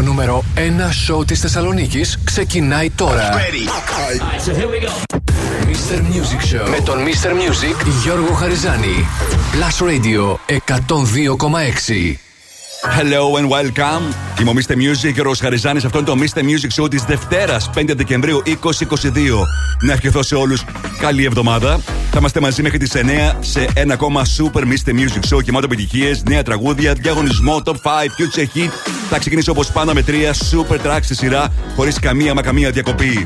Το νούμερο 1 σόου της Θεσσαλονίκης ξεκινάει τώρα. Mr. Music Show με τον Mr. Music Γιώργο Χαριζάνη. Plus Radio 102,6. Hello and welcome. Είμαι ο Mr. Music και ο Ροσχαριζάνη. Αυτό είναι το Mr. Music Show της Δευτέρας, 5 Δεκεμβρίου 2022. Να ευχηθώ σε όλους καλή εβδομάδα. Θα είμαστε μαζί μέχρι τις 9 σε ένα ακόμα Super Mr. Music Show γεμάτο επιτυχίες, νέα τραγούδια, διαγωνισμό, top 5, future hit. Θα ξεκινήσω όπως πάντα με τρία super tracks στη σειρά, χωρίς καμία μα καμία διακοπή.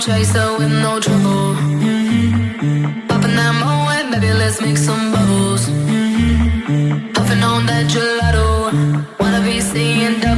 chaser with no trouble. Mm-hmm. Popping that moe, baby, let's make some bubbles. Mm-hmm. Puffing on that gelato, wanna be seeing double.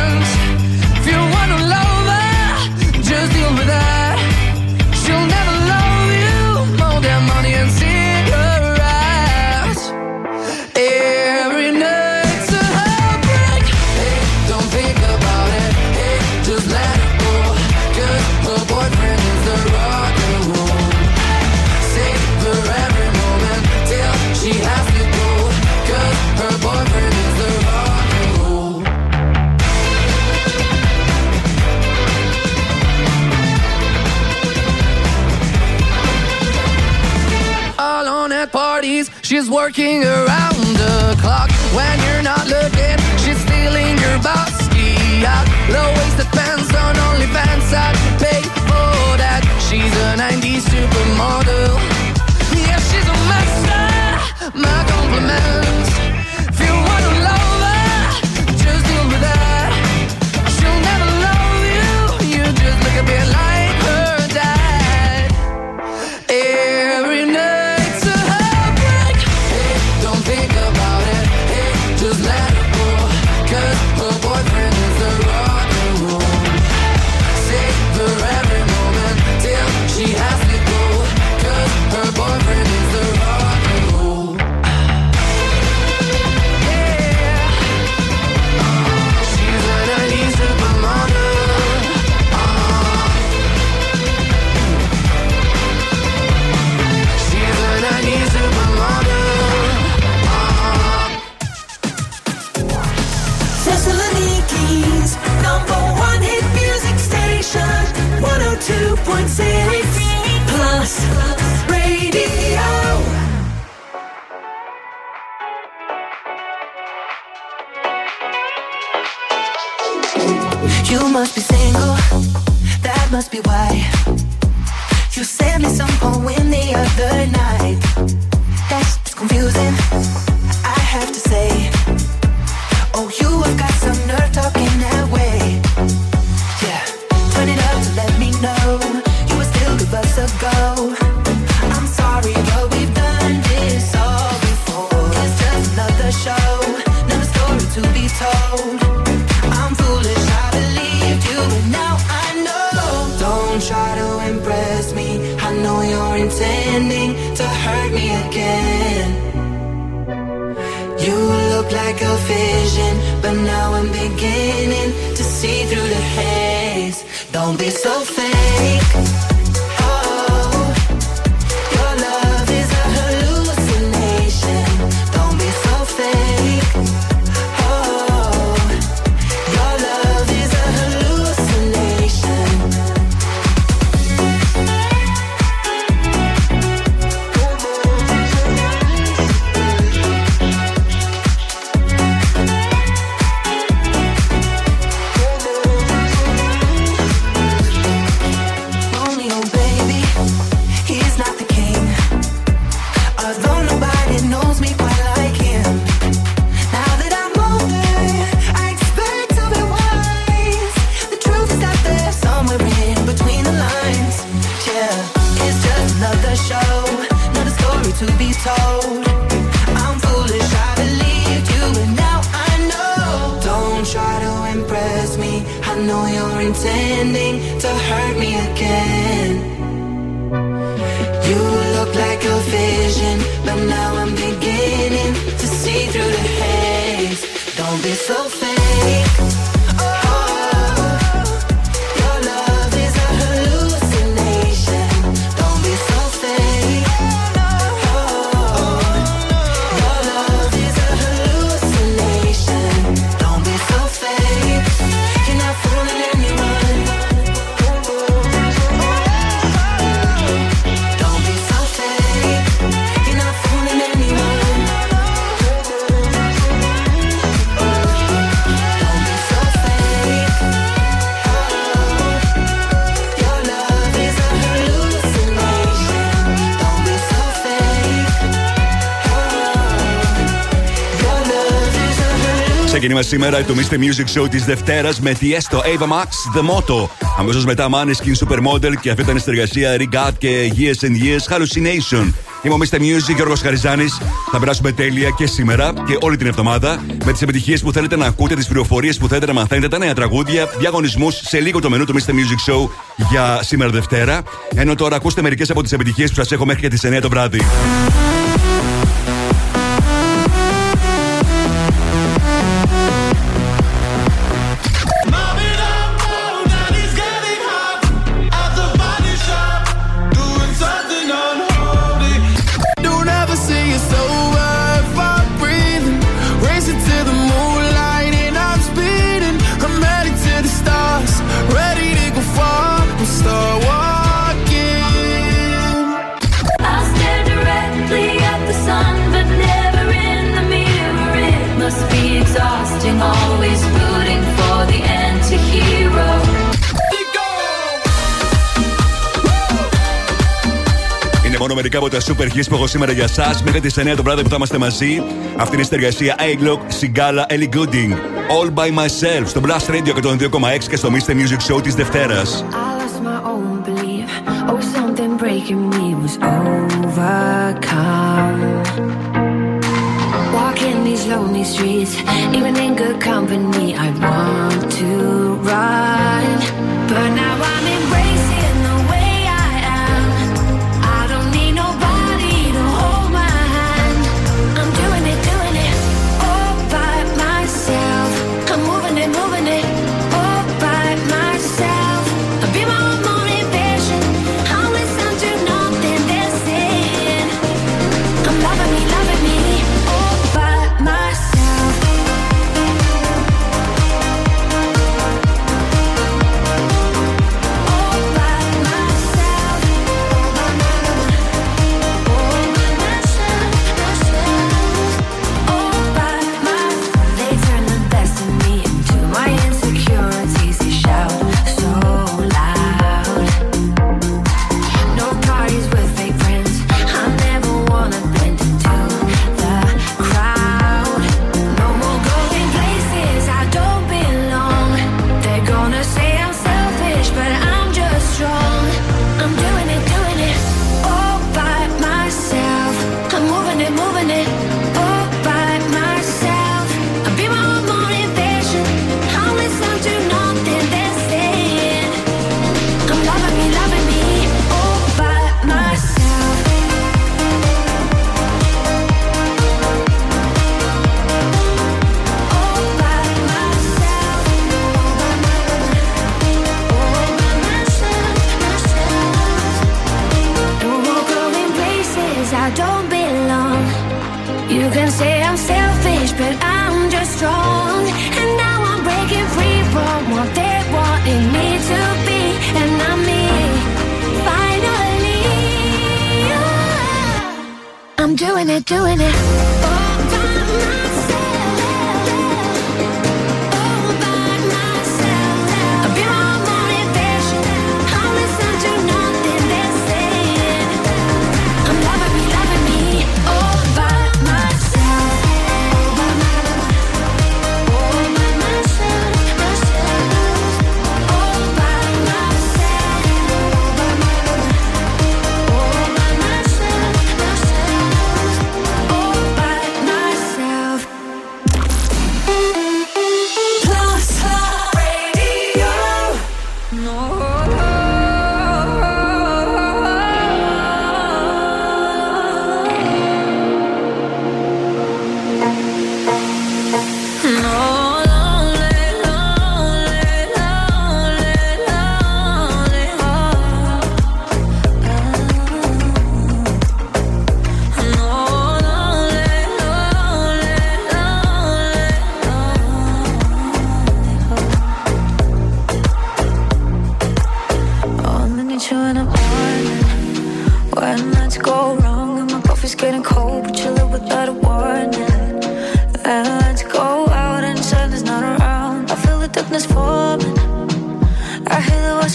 She's working around the clock when you're not looking. She's stealing your boss. key. Low waisted pants on OnlyFans. σήμερα το Mr. Music Show της Δευτέρας με Tiesto Ava Max The Moto. Αμέσως μετά Maneskin Supermodel και αυτή ήταν η συνεργασία Regard και Years and Years Hallucination. Είμαι ο Mr. Music Γιώργος Χαριζάνης. Θα περάσουμε τέλεια και σήμερα και όλη την εβδομάδα με τις επιτυχίες που θέλετε να ακούτε, τις πληροφορίες που θέλετε να μαθαίνετε, τα νέα τραγούδια, διαγωνισμούς σε λίγο το μενού του Mr. Music Show για σήμερα Δευτέρα. Ενώ τώρα ακούστε μερικές από τις επιτυχίες που σας έχω μέχρι και τις 9 το βράδυ. από τα Super Hits που έχω σήμερα για εσά. Μέχρι τι 9 το βράδυ που θα είμαστε μαζί. Αυτή είναι η συνεργασία A-Glock, Sigala, Ellie Gooding. All by myself στο Blast Radio 102,6 και στο Mr. Music Show τη Δευτέρα. Even in good company, I want to run. But now I'm in. doing it.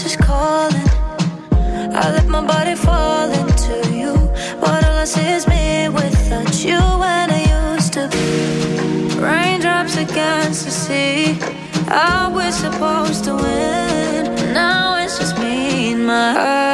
is calling. I let my body fall into you, but all I see is me without you. When I used to be raindrops against the sea, I was supposed to win. Now it's just me and my heart.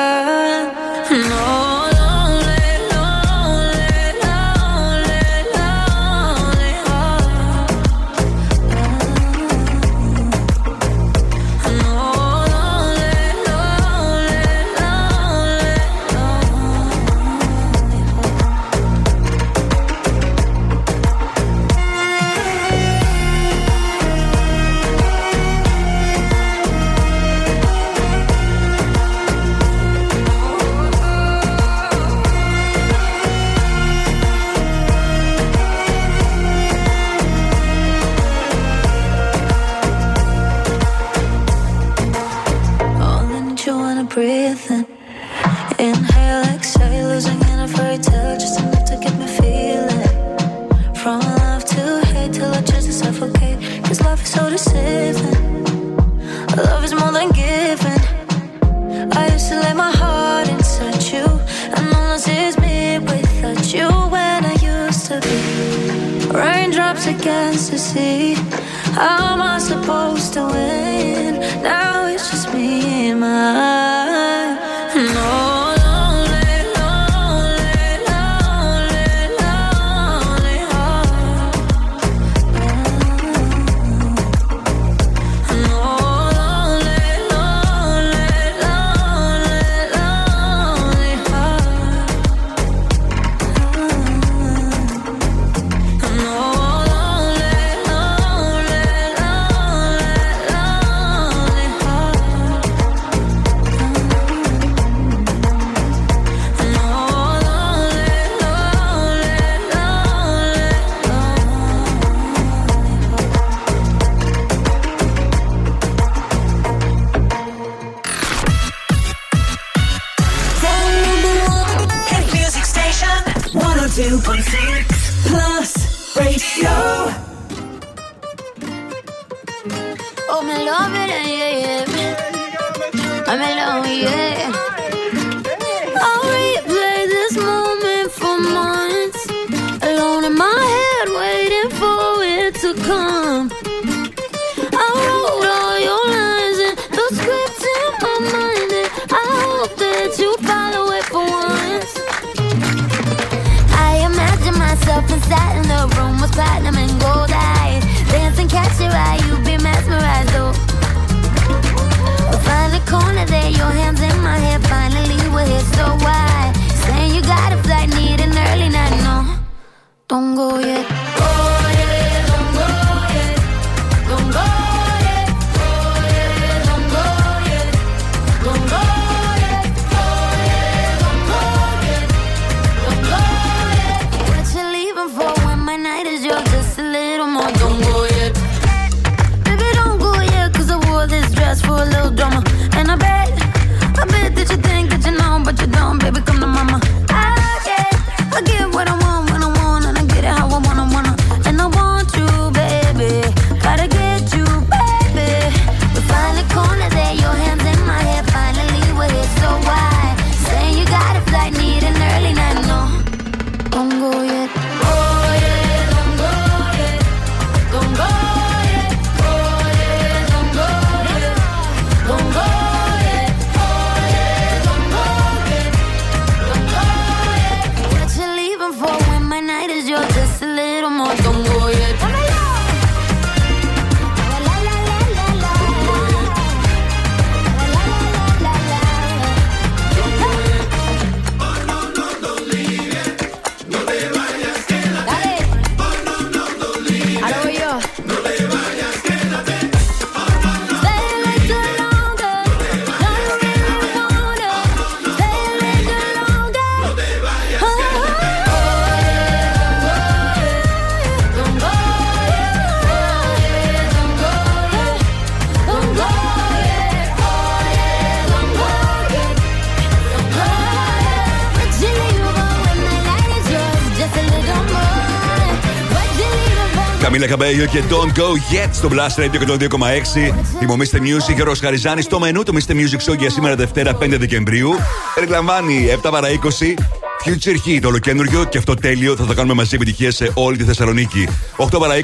Καμίλα Καμπέγιο και Don't Go Yet στο Blast Radio και το 2,6. Θυμομίστε Music, ο Χαριζάνη. Στο μενού του Mr. Music Show για σήμερα Δευτέρα 5 Δεκεμβρίου. Περιλαμβάνει 7 παρα 20 Future Hit, ολοκένουργιο και αυτό τέλειο θα το κάνουμε μαζί επιτυχίες σε όλη τη Θεσσαλονίκη. 8 παρα 20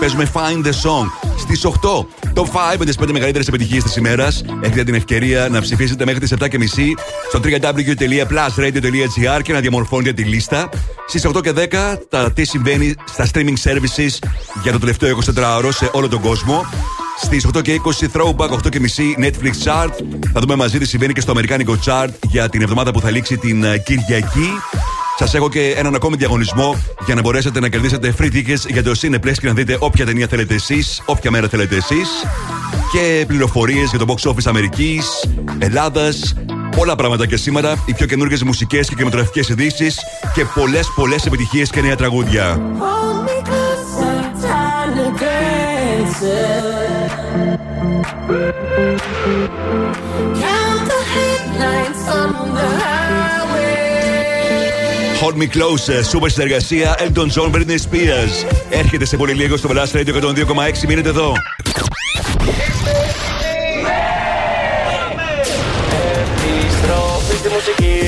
παίζουμε Find the Song. Στις 8 το 5 με τις 5 μεγαλύτερες επιτυχίες της ημέρας. Έχετε την ευκαιρία να ψηφίσετε μέχρι τις 7.30 στο www.plusradio.gr και να διαμορφώνετε τη λίστα. Στις 8 και 10 τα τι συμβαίνει στα streaming services για το τελευταίο 24ωρο σε όλο τον κόσμο. Στις 8 και 20 Throwback, 8 και μισή Netflix Chart. Θα δούμε μαζί τι συμβαίνει και στο Αμερικάνικο Chart για την εβδομάδα που θα λήξει την ε, Κυριακή. Σας έχω και έναν ακόμη διαγωνισμό για να μπορέσετε να κερδίσετε free tickets για το Cineplex και να δείτε όποια ταινία θέλετε εσείς, όποια μέρα θέλετε εσείς. Και πληροφορίες για το box office Αμερικής, Ελλάδας. Πολλά πράγματα και σήμερα. Οι πιο καινούργιες μουσικές και κινηματογραφικές ειδήσεις και πολλές πολλές επιτυχίες και νέα τραγούδια. Hold me closer, time to dance. Count the headlights on the highway. Hold me close, super συνεργασία Elton John Britney Spears. Έρχεται σε πολύ λίγο στο Blast Radio 102,6. Μείνετε εδώ. Επιστροφή στη μουσική.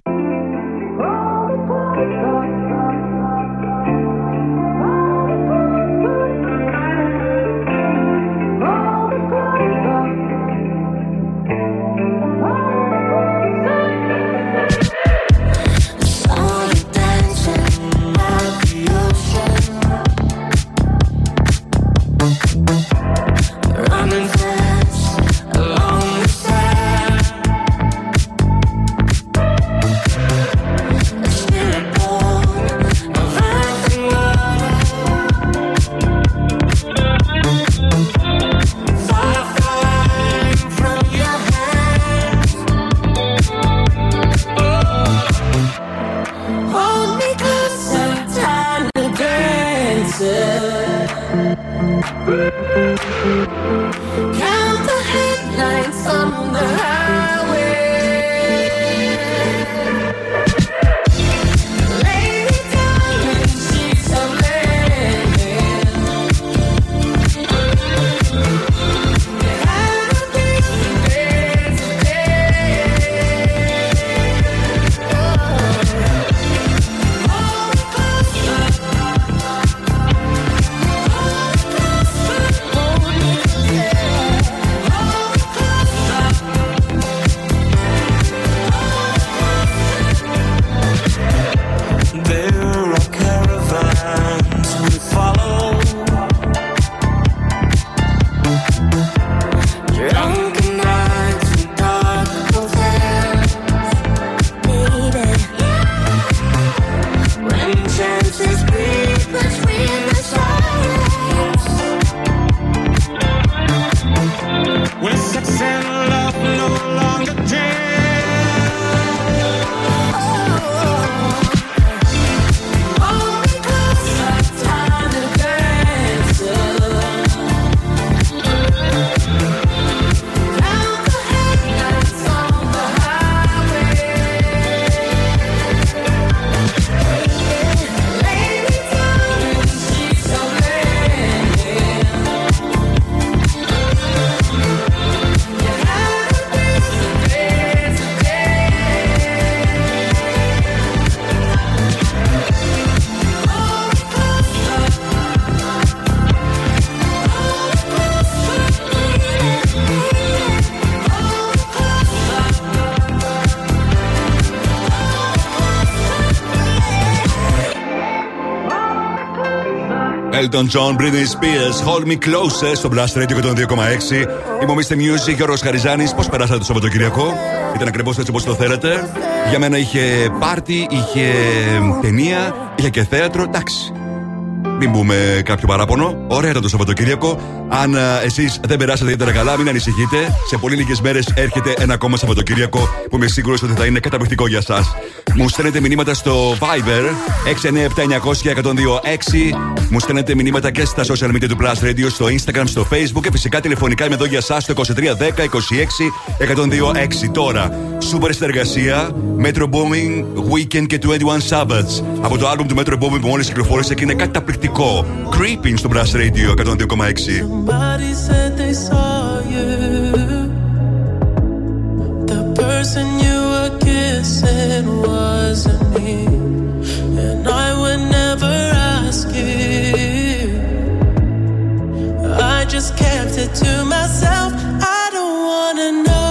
Elton John, Britney Spears, Hold Me Closer στο Blast Radio και τον 2,6. Είμαι ο Mr. Music και ο Ρος Χαριζάνης. Πώς περάσατε το Σαββατοκυριακό, ήταν ακριβώς έτσι όπως το θέλετε. Για μένα είχε πάρτι, είχε ταινία, είχε και θέατρο. Εντάξει. Μην πούμε κάποιο παράπονο. Ωραία ήταν το Σαββατοκύριακο. Αν εσείς δεν περάσατε ιδιαίτερα καλά, μην ανησυχείτε. Σε πολύ λίγες μέρες έρχεται ένα ακόμα Σαββατοκύριακο που είμαι σίγουρος ότι θα είναι καταπληκτικό για εσά. Μου στέλνετε μηνύματα στο Viber 697-900-1026. Μου στέλνετε μηνύματα και στα social media του Plus Radio, στο Instagram, στο Facebook και φυσικά τηλεφωνικά είμαι εδώ για εσά στο 2310 26 1026. Τώρα, σούπερ συνεργασία Metro Booming Weekend και 21 Sabbaths. Από το album του Metro Booming που μόλις κυκλοφόρησε και είναι καταπληκτικό. Creeping στο Plus Radio 102,6. Somebody said they saw you. The person you were kissing wasn't me. And I would never ask you. I just kept it to myself. I don't wanna know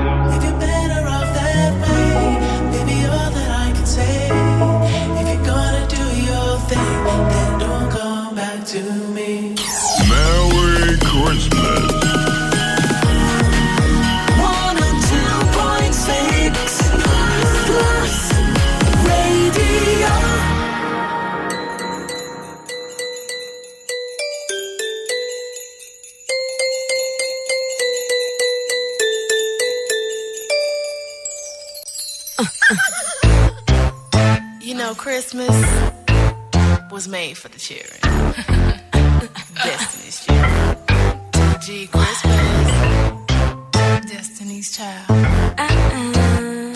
Christmas was made for the children. Destiny's Child. G Christmas. Destiny's Child. Uh-uh.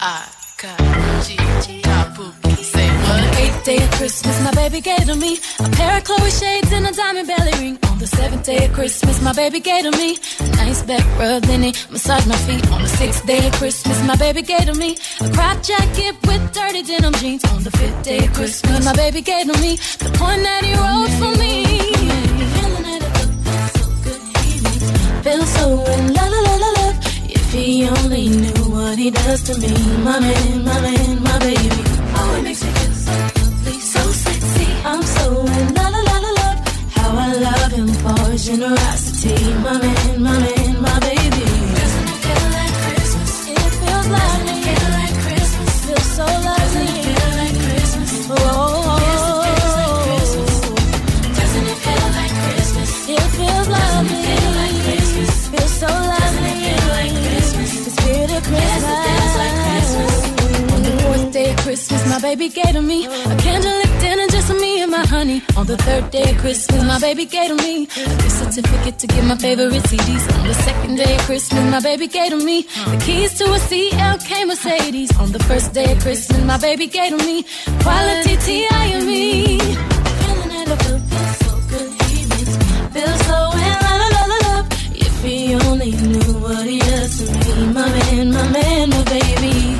I got G. Pookie. Say what? Eighth day of Christmas, my baby gave to me a pair of Chloe shades and a diamond belly ring. The seventh day of Christmas, my baby gave to me a nice back rub in it. massaged my feet on the sixth day of Christmas, my baby gave to me a crop jacket with dirty denim jeans. On the fifth day of Christmas, my baby gave to me the one that he wrote for me. Feel so in love. If he only knew what he does to me, my man, my man, my baby. Oh, it makes me generosity, my man, my man, my baby. Doesn't it feel like Christmas? It feels lovely. Doesn't it feel like Christmas? Feels so lovely. Doesn't it feel like Christmas? Oh. Doesn't it feel like Christmas? It feels lovely. Feel like Christmas. Feels so lovely. Feel like Christmas. The spirit of Christmas. On the fourth day of Christmas, my baby gave to me a candlelit On the third day of Christmas, my baby gave to me a gift certificate to get my favorite CDs. On the second day of Christmas, my baby gave to me the keys to a CLK Mercedes. On the first day of Christmas, my baby gave to me quality it, feel feel so good. He makes me feel so in love. If he only knew what he does to me, my man, my man, my baby.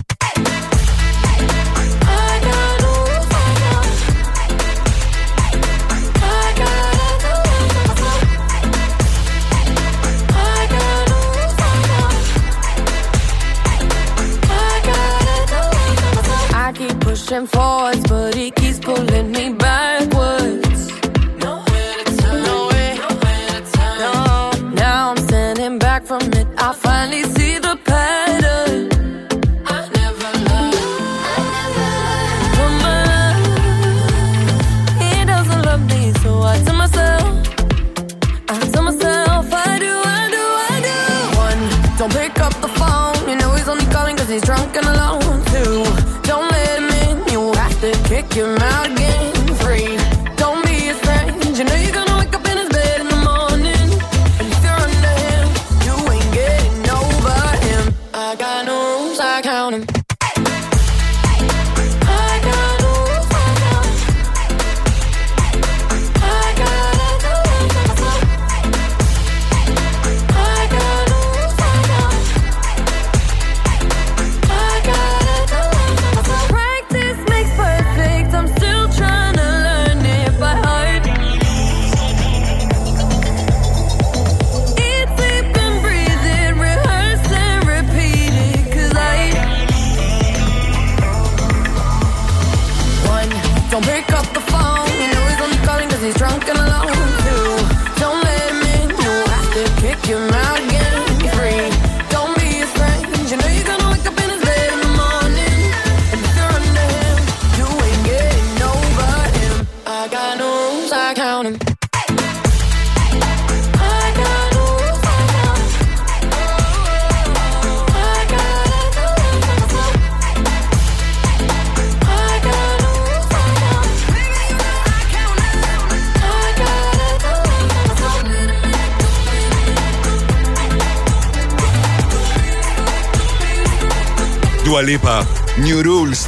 searching for.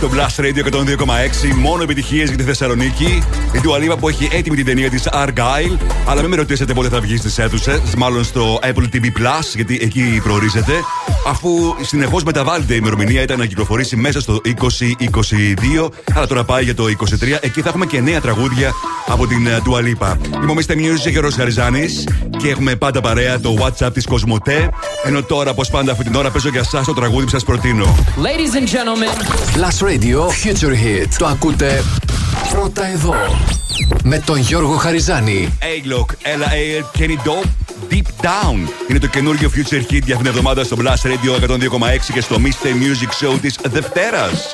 Στο Blast Radio 102,6. Μόνο επιτυχίες για τη Θεσσαλονίκη. Η Dua Lipa που έχει έτοιμη την ταινία της Argyle. Αλλά μην με ρωτήσετε πότε θα βγεις στις αίθουσες. Μάλλον στο Apple TV Plus, γιατί εκεί προορίζεται. Αφού συνεχώς μεταβάλλεται η ημερομηνία, ήταν να κυκλοφορήσει μέσα στο 2022. Αλλά τώρα πάει για το 23. Εκεί θα έχουμε και νέα τραγούδια από την ε, Dua Lipa. Είμαι ο Mr. Music και ο Ρος Χαριζάνης και έχουμε πάντα παρέα το WhatsApp της Κοσμοτέ. Ενώ τώρα, όπως πάντα, αυτή την ώρα παίζω για εσά το τραγούδι που σας προτείνω. Ladies and gentlemen. Plus Radio Future Hit. Το ακούτε πρώτα εδώ. Με τον Γιώργο Χαριζάνη. A-Lock, L.A. Kenny Dope, Deep Down. Είναι το καινούργιο Future Hit για αυτήν την εβδομάδα στο Blast Radio 102,6 και στο Mr. Music Show της Δευτέρας.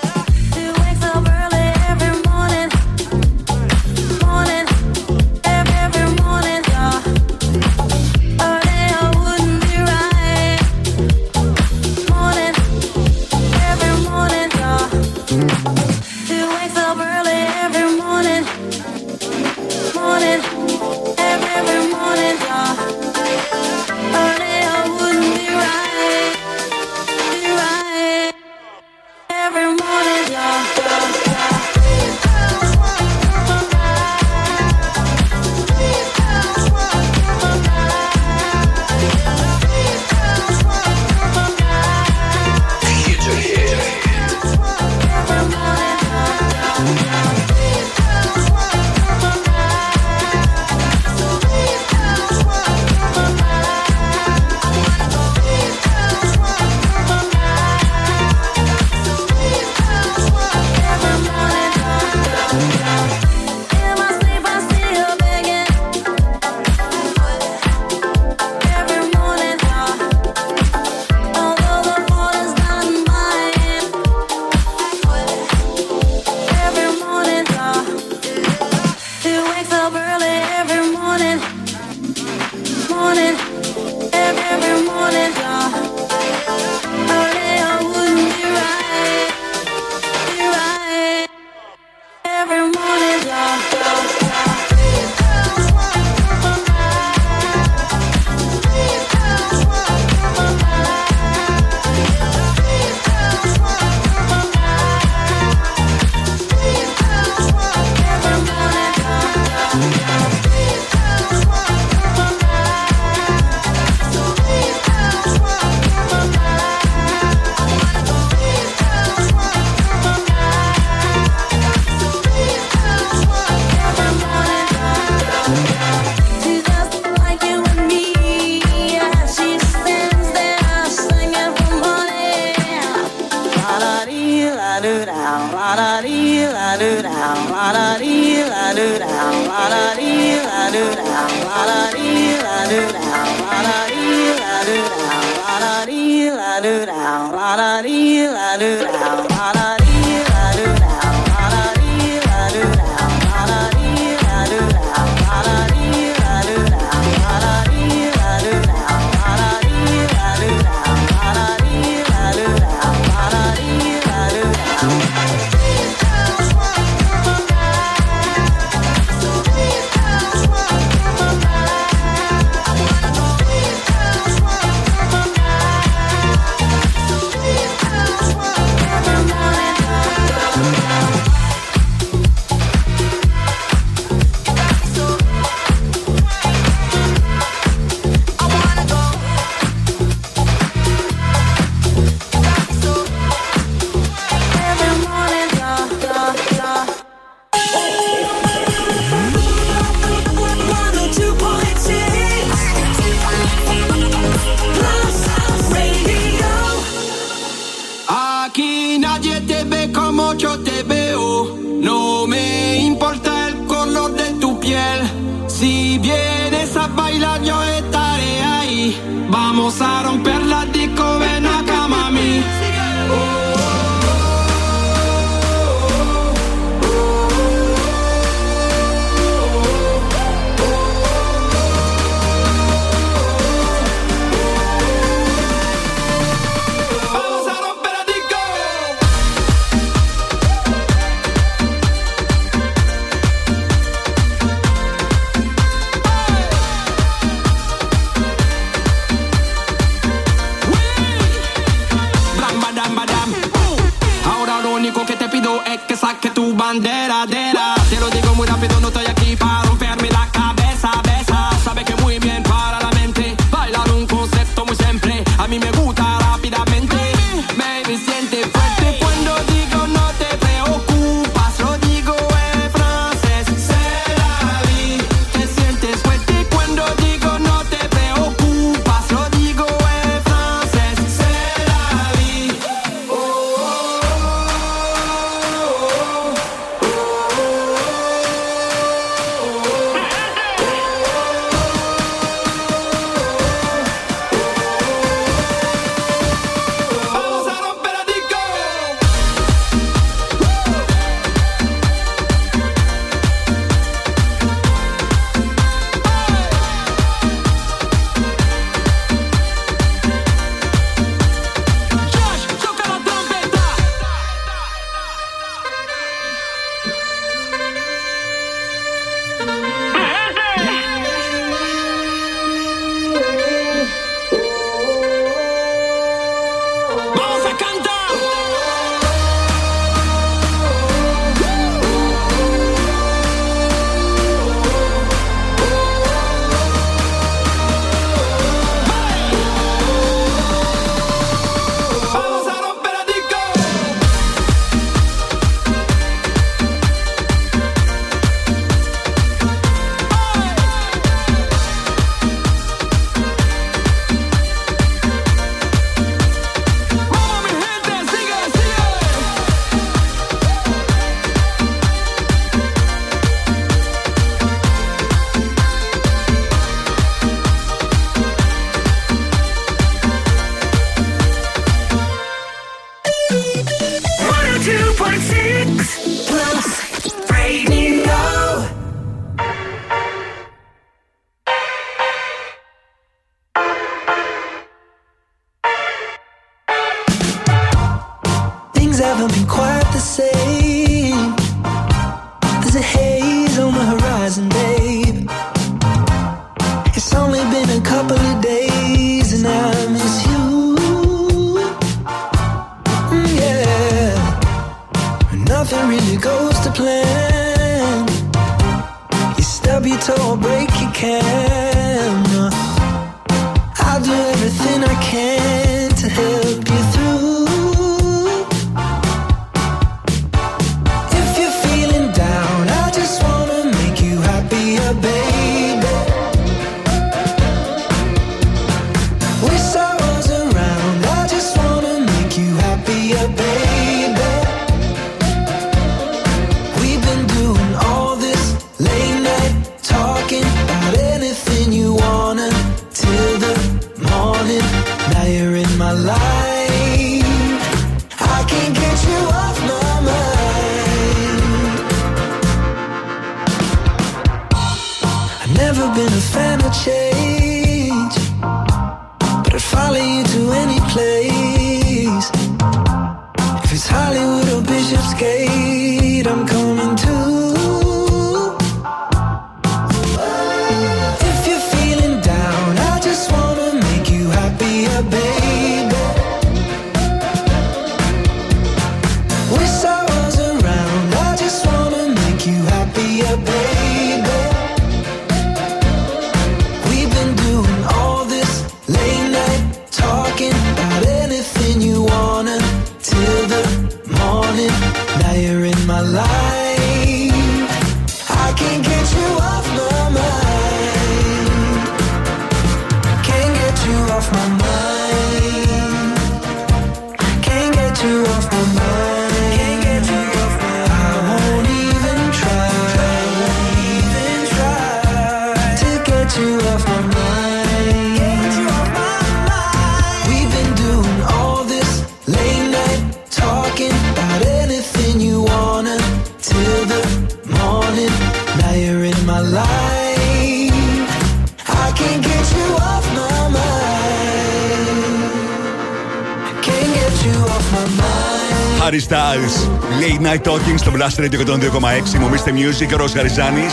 Blast Radio 102,6. Μου Mr. Music, ο Ρος Χαριζάνη.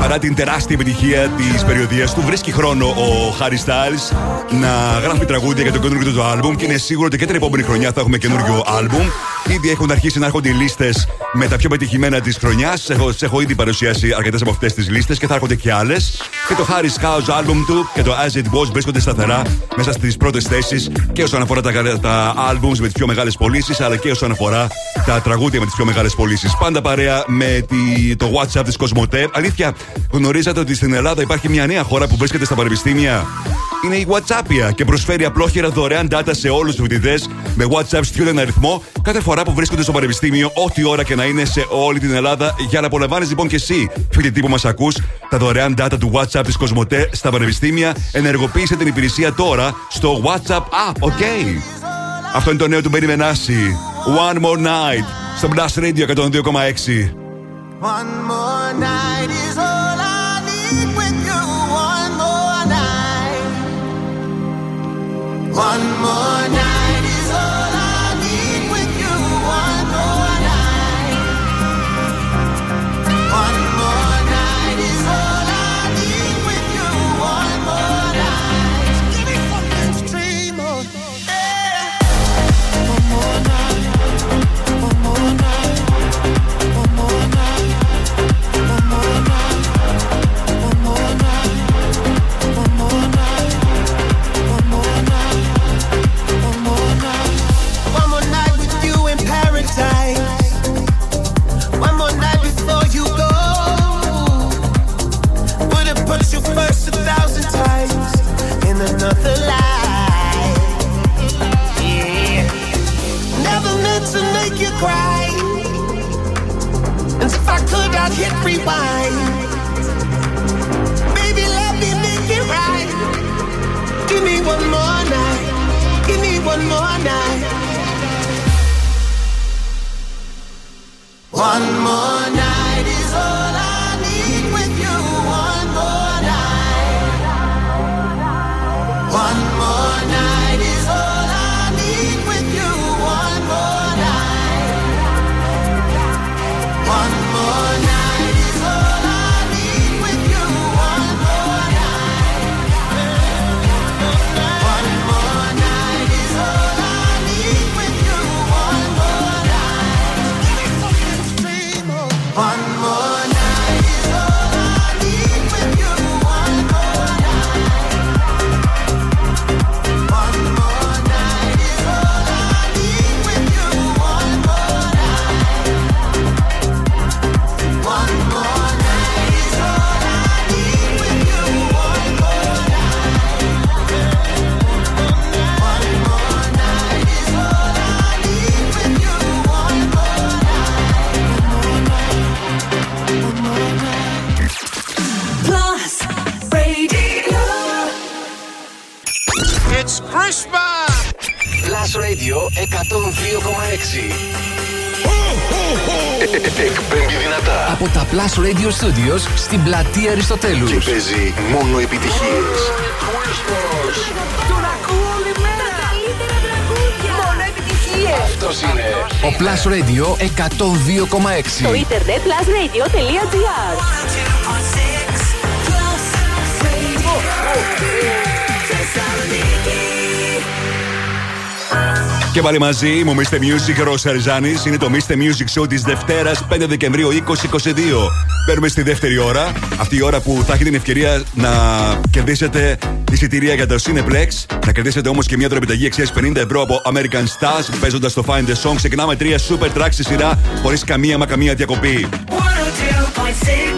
Παρά την τεράστια επιτυχία της περιοδίας του, βρίσκει χρόνο ο Harry Styles να γράφει τραγούδια για το καινούργιο του άλμπουμ και είναι σίγουρο ότι και την επόμενη χρονιά θα έχουμε καινούργιο άλμπουμ. Ήδη έχουν αρχίσει να έρχονται οι λίστες με τα πιο πετυχημένα της χρονιάς. Έχω, σε έχω ήδη παρουσιάσει αρκετές από αυτές τις λίστες και θα έρχονται και άλλες. Και το Harry Styles άλμπουμ του και το As It Was βρίσκονται σταθερά μέσα στις πρώτες θέσεις και όσον αφορά τα, τα albums με τις πιο μεγάλες πωλήσεις, αλλά και όσον αφορά τα τραγούδια με τις πιο μεγάλες πωλήσεις. Πάντα παρέα με τη, το WhatsApp της Κοσμοτέ. Αλήθεια, γνωρίζατε ότι στην Ελλάδα υπάρχει μια νέα χώρα που βρίσκεται στα πανεπιστήμια. Είναι η WhatsAppia και προσφέρει απλόχερα δωρεάν data σε όλους τους φοιτητές με WhatsApp στείλει αριθμό κάθε φορά που βρίσκονται στο πανεπιστήμιο, ό,τι ώρα και να είναι σε όλη την Ελλάδα. Για να απολαμβάνεις λοιπόν και εσύ, φοιτητή που μας ακούς, τα δωρεάν data του WhatsApp της Κοσμοτέ στα πανεπιστήμια ενεργοποίησε την υπηρεσία τώρα στο WhatsApp. Ok; Αυτό είναι το νέο του περιμενάση. One more night. Στο Blast Radio 102,6. One more night is all I need. One more night. Studios στην πλατεία Αριστοτέλους. Και παίζει μόνο επιτυχίες. Τον ακούω όλη μέρα. Τα καλύτερα τραγούδια. Μόνο επιτυχίες. Αυτός είναι ο Plus Radio 102,6. Το ίντερνετ plusradio.gr Και πάλι μαζί μου, Mr. Music, Ρος Αριζάνης. Είναι το Mr. Music Show της Δευτέρας, 5 Δεκεμβρίου 2022. Μπαίνουμε στη δεύτερη ώρα. Αυτή η ώρα που θα έχετε την ευκαιρία να κερδίσετε εισιτήρια για το Cineplex. Να κερδίσετε όμως και μια δωρεπιταγή αξία 50 ευρώ από American Stars παίζοντας το Find the Song. Ξεκινάμε τρία super tracks στη σειρά χωρίς καμία μα καμία διακοπή. 102.6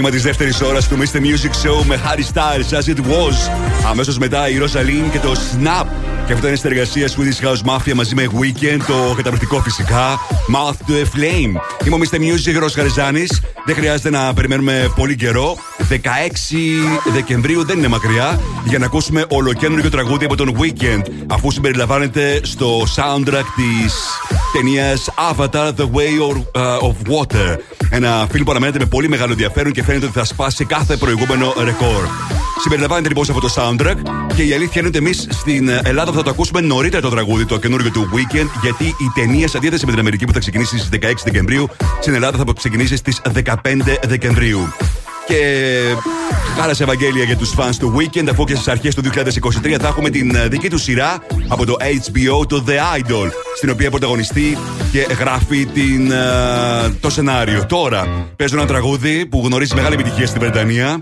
Ξεκίνημα της δεύτερης ώρας του Mr. Music Show με Harry Styles as it was. Αμέσως μετά η Rosalind και το Snap. Και αυτό είναι συνεργασία Swedish House Mafia μαζί με Weekend, το καταπληκτικό φυσικά Mouth to a Flame. Είμαι ο Mr. Music Ρος Χαριζάνης. Δεν χρειάζεται να περιμένουμε πολύ καιρό. 16 Δεκεμβρίου δεν είναι μακριά για να ακούσουμε ολοκένουργιο τραγούδι από τον Weekend αφού συμπεριλαμβάνεται στο soundtrack της ταινίας Avatar The Way of, uh, of Water. Ένα φιλμ που αναμένεται με πολύ μεγάλο ενδιαφέρον και φαίνεται ότι θα σπάσει κάθε προηγούμενο ρεκόρ. Συμπεριλαμβάνεται λοιπόν σε αυτό το soundtrack και η αλήθεια είναι ότι εμείς στην Ελλάδα θα το ακούσουμε νωρίτερα το τραγούδι, το καινούργιο του Weekend, γιατί η ταινία, σε αντίθεση με την Αμερική που θα ξεκινήσει στις 16 Δεκεμβρίου, στην Ελλάδα θα ξεκινήσει στις 15 Δεκεμβρίου. Και χάρα σε Ευαγγέλια για τους fans του Weekend, αφού και στις αρχές του 2023 θα έχουμε την ε, δική του σειρά από το HBO, το The Idol, στην οποία πρωταγωνιστεί και γράφει την, ε, το σενάριο. Τώρα παίζω ένα τραγούδι που γνωρίζει μεγάλη επιτυχία στην Βρετανία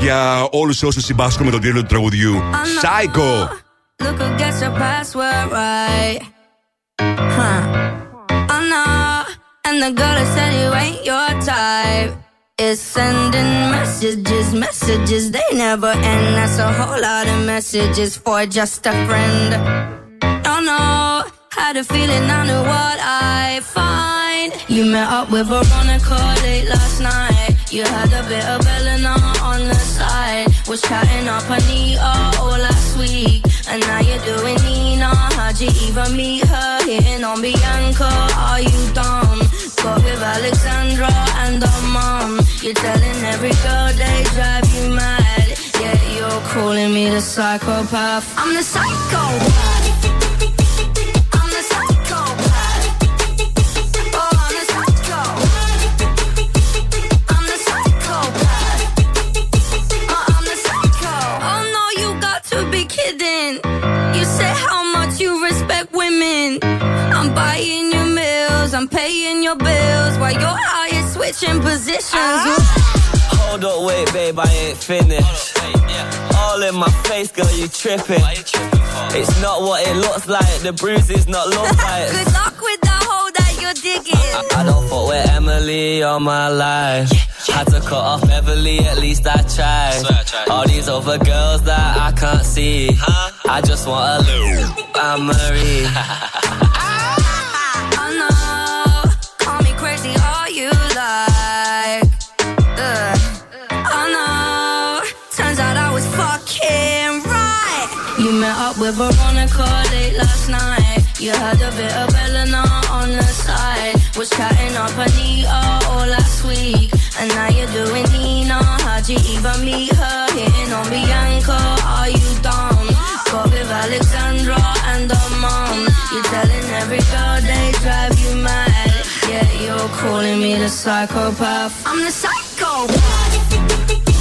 για όλους όσους συμπάσχουν με τον τίτλο του τραγουδιού. Psycho! Look who gets your password right. Huh. Oh no. And the girl that said you ain't your type is sending messages, messages they never end. That's a whole lot of messages for just a friend. Oh no. Had a feeling I knew what I'd find. You met up with Veronica late last night. You had a bit of Elena on the side. Was chatting up Anita all last week. And now you're doing Nina. How'd you even meet her? Hitting on Bianca. Are you dumb? Got with Alexandra and her mom. You're telling every girl they drive you mad. Yeah, you're calling me the psychopath. I'm the psychopath. Paying your bills while you're out here switching positions. Hold up, wait, babe, I ain't finished. All in my face, girl, you tripping. It's not what it looks like, the bruises not love bites. Good luck with the hole that you're digging. I don't fuck with Emily all my life. Had to cut off Beverly, at least I tried. All these other girls that I can't see. I just want a little Anne Marie. Up with Veronica late last night. You had a bit of Elena on the side. Was chatting up Anita all last week. And now you're doing Nina. How'd you even meet her? Hitting on Bianca. Are you dumb? Got with Alexandra and her mom. You're telling every girl they drive you mad. Yeah, you're calling me the psychopath. I'm the psychopath.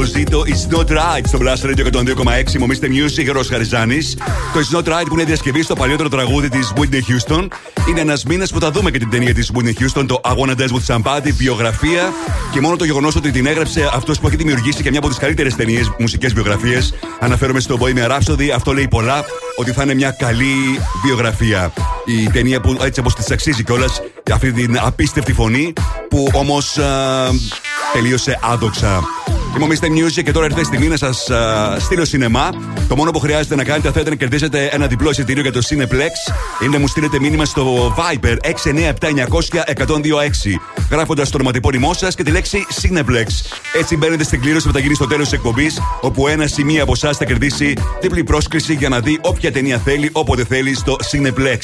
Εμμανουέλ Εσποζήτο, It's Not Right στο Blast Radio 102,6. Μομίστε Music, Ρος Χαριζάνης. Το It's Not Right που είναι διασκευή στο παλιότερο τραγούδι της Whitney Houston. Είναι ένας μήνας που θα δούμε και την ταινία της Whitney Houston, το I Wanna Dance with Somebody, βιογραφία. Και μόνο το γεγονός ότι την έγραψε αυτός που έχει δημιουργήσει και μια από τις καλύτερες ταινίες, μουσικές βιογραφίες. Αναφέρομαι στο Bohemian Rhapsody, αυτό λέει πολλά, ότι θα είναι μια καλή βιογραφία. Η ταινία που έτσι όπως της αξίζει κιόλας, αυτή την απίστευτη φωνή, που όμως τελείωσε άδοξα. Είμαι ο Mr. Music και τώρα ήρθε η στιγμή να σας στείλω σινεμά. Το μόνο που χρειάζεται να κάνετε θα ήταν να κερδίσετε ένα διπλό εισιτήριο για το Cineplex. Είναι να μου στείλετε μήνυμα στο Viber 697-900-1026. Γράφοντας το ονοματεπώνυμό σας και τη λέξη Cineplex. Έτσι μπαίνετε στην κλήρωση που θα γίνει στο τέλος της εκπομπής, όπου ένα ή μία από εσάς θα κερδίσει διπλή πρόσκληση για να δει όποια ταινία θέλει, όποτε θέλει στο Cineplex.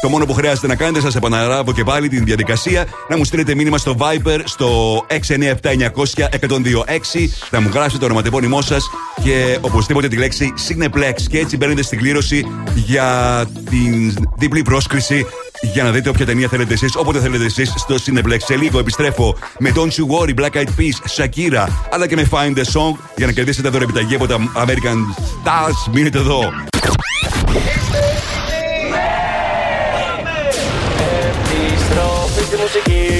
Το μόνο που χρειάζεται να κάνετε, σας επαναλάβω και πάλι την διαδικασία, να μου στείλετε μήνυμα στο Viber στο 697-900-1026 να μου γράψετε το ονοματεπώνυμό σας και οπωσδήποτε τη λέξη Cineplex. Και έτσι μπαίνετε στην κλήρωση για την διπλή πρόσκληση για να δείτε όποια ταινία θέλετε εσείς, όποτε θέλετε εσείς στο Cineplex. Σε λίγο επιστρέφω με Don't You Worry, Black Eyed Peas, Shakira, αλλά και με Find the Song για να κερδίσετε δωρεπιταγή από τα American Stars. Μείνετε εδώ. Επιστροφή στη μουσική.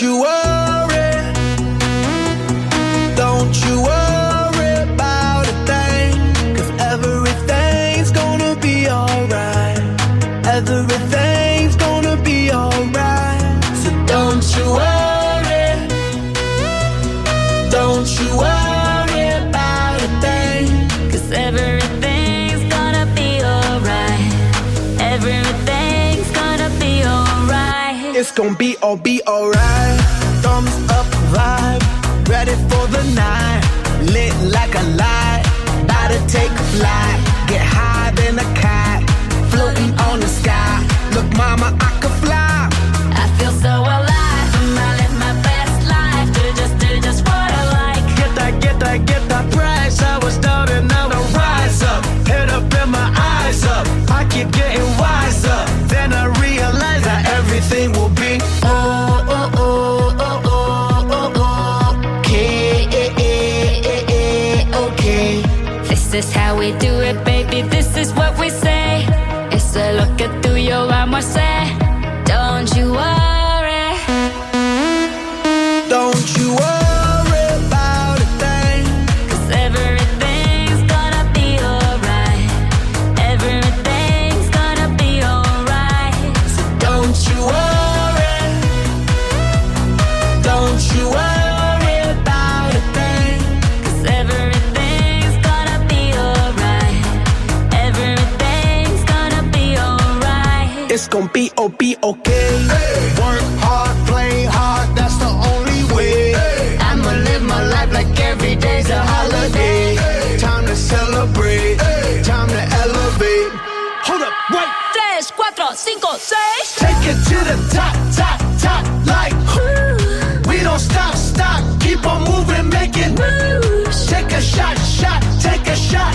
you up gonna be all be alright. Thumbs up vibe, ready for the night. Lit like a light, about to take a flight. Get higher than a kite, floating on the sky. Look, mama, I be okay. Work hard, play hard. That's the only way. I'ma live my life like every day's a holiday. Time to celebrate. Time to elevate. Hold up, wait. Tres, cuatro, cinco, seis. Take it to the top, top, top. Like we don't stop, stop. Keep on moving, making moves. Take a shot, shot. Take a shot,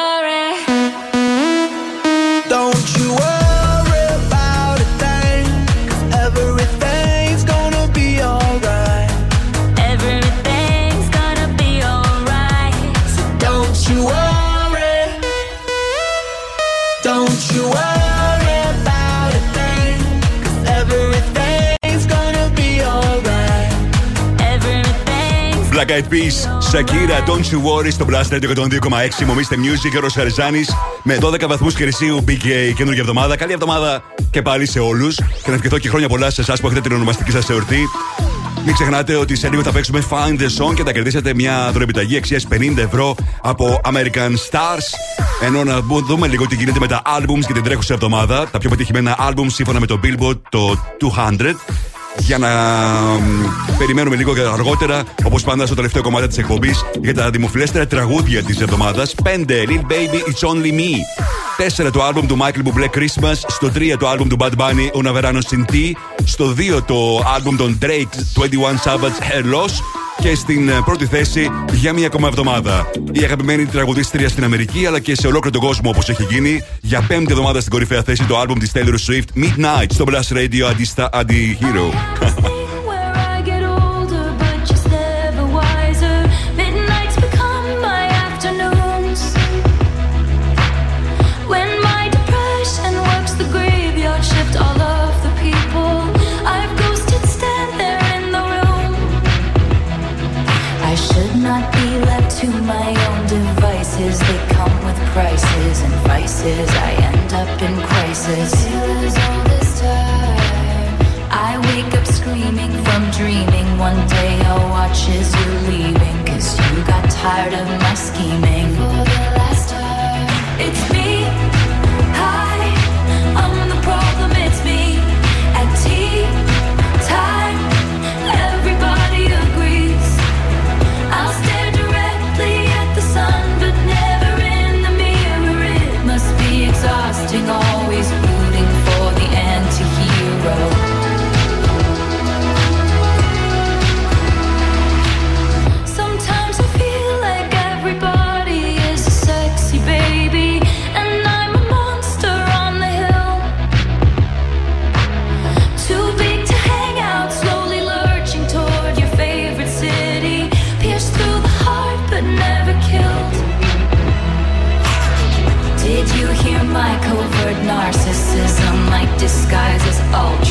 Black Eyed Peas, Shakira, Don't You Worry στο Blast Radio 102,6. Μομίστε Music, ο Χαριζάνη με 12 βαθμούς Κερσίου BK καινούργια εβδομάδα. Καλή εβδομάδα και πάλι σε όλους. Και να ευχηθώ και χρόνια πολλά σε εσάς που έχετε την ονομαστική σας εορτή. Μην ξεχνάτε ότι σε λίγο θα παίξουμε Find the Song και θα κερδίσετε μια δωρεπιταγή αξίας 50 ευρώ από American Stars. Ενώ να μπου- δούμε λίγο τι γίνεται με τα albums και την τρέχουσα εβδομάδα. Τα πιο πετυχημένα albums σύμφωνα με το Billboard, το 200. Για να μ, περιμένουμε λίγο και αργότερα, όπως πάντα στο τελευταίο κομμάτι της εκπομπής, για τα δημοφιλέστερα τραγούδια της εβδομάδας. 5. Lil Baby, It's Only Me. 4. Το album του Michael Bublé Christmas. Στο 3. Το album του Bad Bunny, Una Verano Sin Ti. Στο 2. Το album των Drake, 21 Savage, Hair Loss. Και στην ε, πρώτη θέση για μία ακόμα εβδομάδα. Η αγαπημένη τραγουδίστρια στην Αμερική αλλά και σε ολόκληρο τον κόσμο όπως έχει γίνει. Για πέμπτη εβδομάδα στην κορυφαία θέση το album της Taylor Swift Midnight στο Blast Radio αντιστα- Anti-Hero. tired of Oh.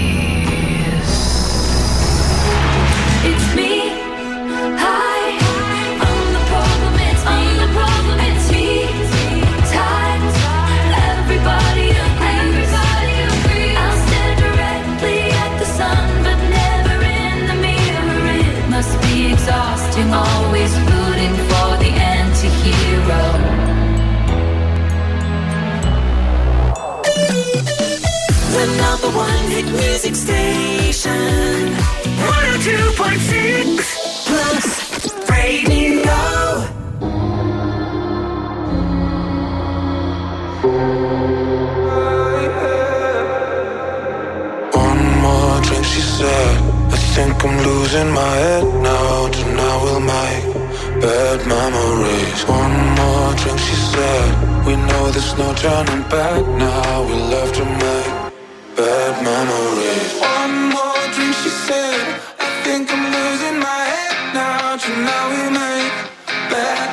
Hit music station. 102.6 Plus Radio. One more drink, she said. I think I'm losing my head now. Tonight we'll make bad memories. One more drink, she said. We know there's no turning back now. We love to make bad memories. One more drink, she said. I think I'm losing my head now. Tonight we make bad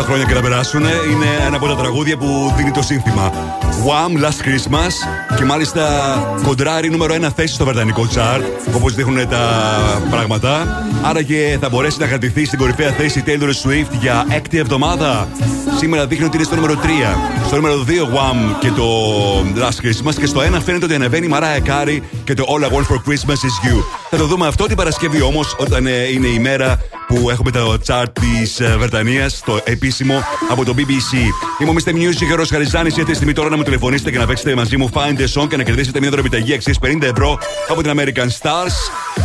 όσα χρόνια και να περάσουν, είναι ένα από τα τραγούδια που δίνει το σύνθημα. Wham! Last Christmas και μάλιστα κοντράρει νούμερο ένα θέση στο βρετανικό chart, όπως δείχνουν τα πράγματα. Άρα και θα μπορέσει να κρατηθεί στην κορυφαία θέση Taylor Swift για έκτη εβδομάδα. Σήμερα δείχνει ότι είναι στο νούμερο 3. Στο νούμερο 2 Wham! και το Last Christmas και στο 1 φαίνεται ότι ανεβαίνει η Mariah Carey και το All I Want for Christmas is You. Θα το δούμε αυτό την Παρασκευή όμως, όταν ε, είναι η μέρα που έχουμε το chart της Βρετανίας, το επίσημο από το BBC. Είμαι ο Mr. Music, ο Χαριζάνης. Ήρθε στιγμή τώρα να μου τηλεφωνήσετε και να παίξετε μαζί μου Find the Song και να κερδίσετε μια δωρεπιταγή αξίας 50 ευρώ από την American Stars.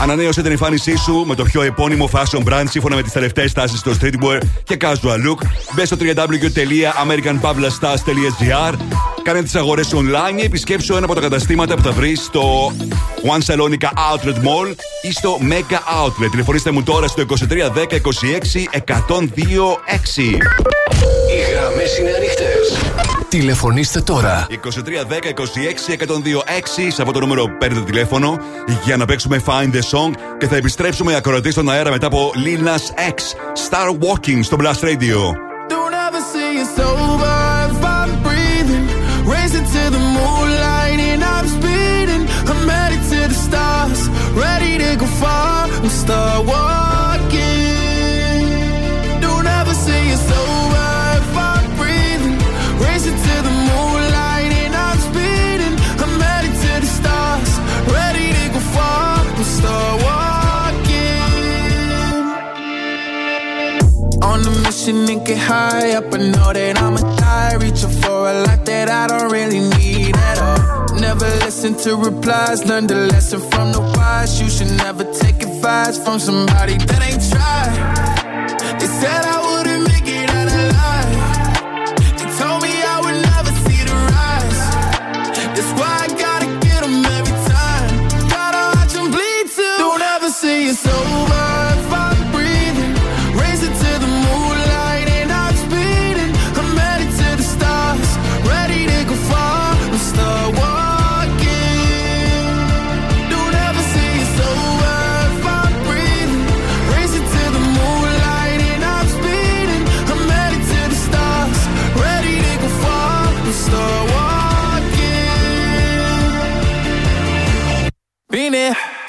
Ανανέωσε την εμφάνισή σου με το πιο επώνυμο fashion brand σύμφωνα με τις τελευταίες τάσεις στο streetwear και casual look. Μπε στο www.americanpavlastars.gr Κάνε τις αγορές online ή επισκέψου ένα από τα καταστήματα που θα βρεις στο One Salonica Outlet Mall ή στο Mega Outlet. Τηλεφωνήστε μου τώρα στο 2310 26 102 6. Οι γραμμές είναι ανοιχτές. Τηλεφωνήστε τώρα. 2310 26 102 6 σε αυτό το νούμερο παίρνετε τηλέφωνο για να παίξουμε Find the Song και θα επιστρέψουμε ακροατής στον αέρα μετά από Lil Nas X Star Walking στο Blast Radio. And start walking. Don't ever say it's over if I'm breathing. Racing to the moonlight and I'm speeding. I'm headed to the stars, ready to go far and start walking. On a mission and get high up. I know that I'ma die. Reaching for a life that I don't really need at all. Never listen to replies. Learn the lesson from the wise. You should never take from somebody that ain't tried.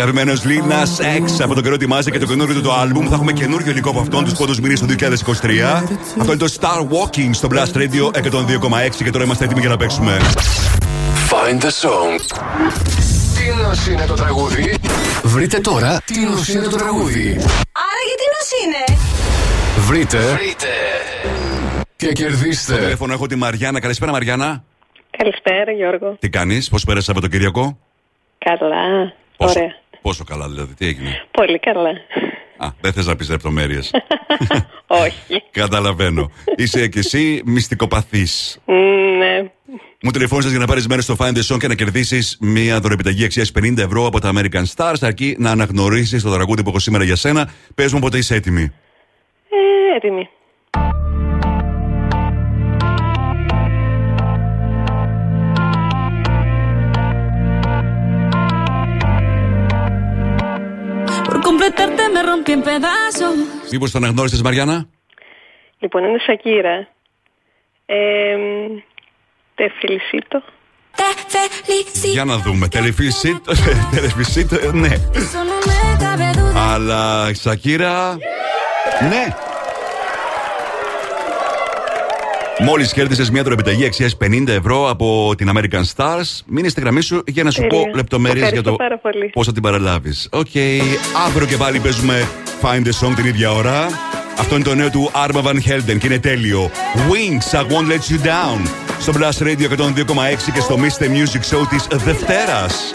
Αγαπημένος Λίνας X από τον καιρό ετοιμάζει και το καινούριο του το album. Θα έχουμε καινούριο υλικό από αυτόν τους πρώτους μήνες του 2023. Αυτό είναι το Star Walking στο Blast Radio 102,6 και τώρα είμαστε έτοιμοι για να παίξουμε. Find the song. Τι νος είναι το τραγούδι; Βρείτε τώρα τι νος είναι το τραγούδι; Άρα γιατί νος είναι; Βρείτε. Βρείτε. Και Στο κερδίστε. τηλέφωνο έχω τη Μαριάννα. Καλησπέρα, Μαριάννα. Καλησπέρα Γιώργο. Τι κάνεις, πώς πέρασε από το Κυριακό. Καλά. Πόσο, Ωραία. Πόσο καλά δηλαδή, τι έγινε; Πολύ καλά. Α, δεν θες να πεις λεπτομέρειες. Όχι. Καταλαβαίνω. Είσαι και εσύ μυστικοπαθής. Μ, ναι. Μου τηλεφώνησες για να πάρεις μέρος στο Find the Song και να κερδίσεις μια δωρεπιταγή αξίας 50 ευρώ από τα American Stars. Αρκεί να αναγνωρίσεις το τραγούδι που έχω σήμερα για σένα. Πες μου πότε είσαι έτοιμη. Ε, έτοιμη. completarte me rompí en pedazos. Μήπως τον αναγνώρισες, Μαριάννα; Λοιπόν, είναι Σακύρα. Ε, τε φιλισίτο. Για να δούμε. Τελεφισίτο. Ε, Τελεφισίτο, ε, ναι. Αλλά Σακύρα. Ναι. Μόλις κέρδισες μια τροπιταγή αξίας 50 ευρώ από την American Stars. Μείνε στη γραμμή σου για να σου πω λεπτομέρειες για το πώς θα την παραλάβεις. OK, okay. αύριο και πάλι παίζουμε Find the Song την ίδια ώρα. Αυτό είναι το νέο του Armand Van Helden και είναι τέλειο. Wings, I won't let you down. Στο Blast Radio 102,6 και στο Mr. Music Show της Δευτέρας.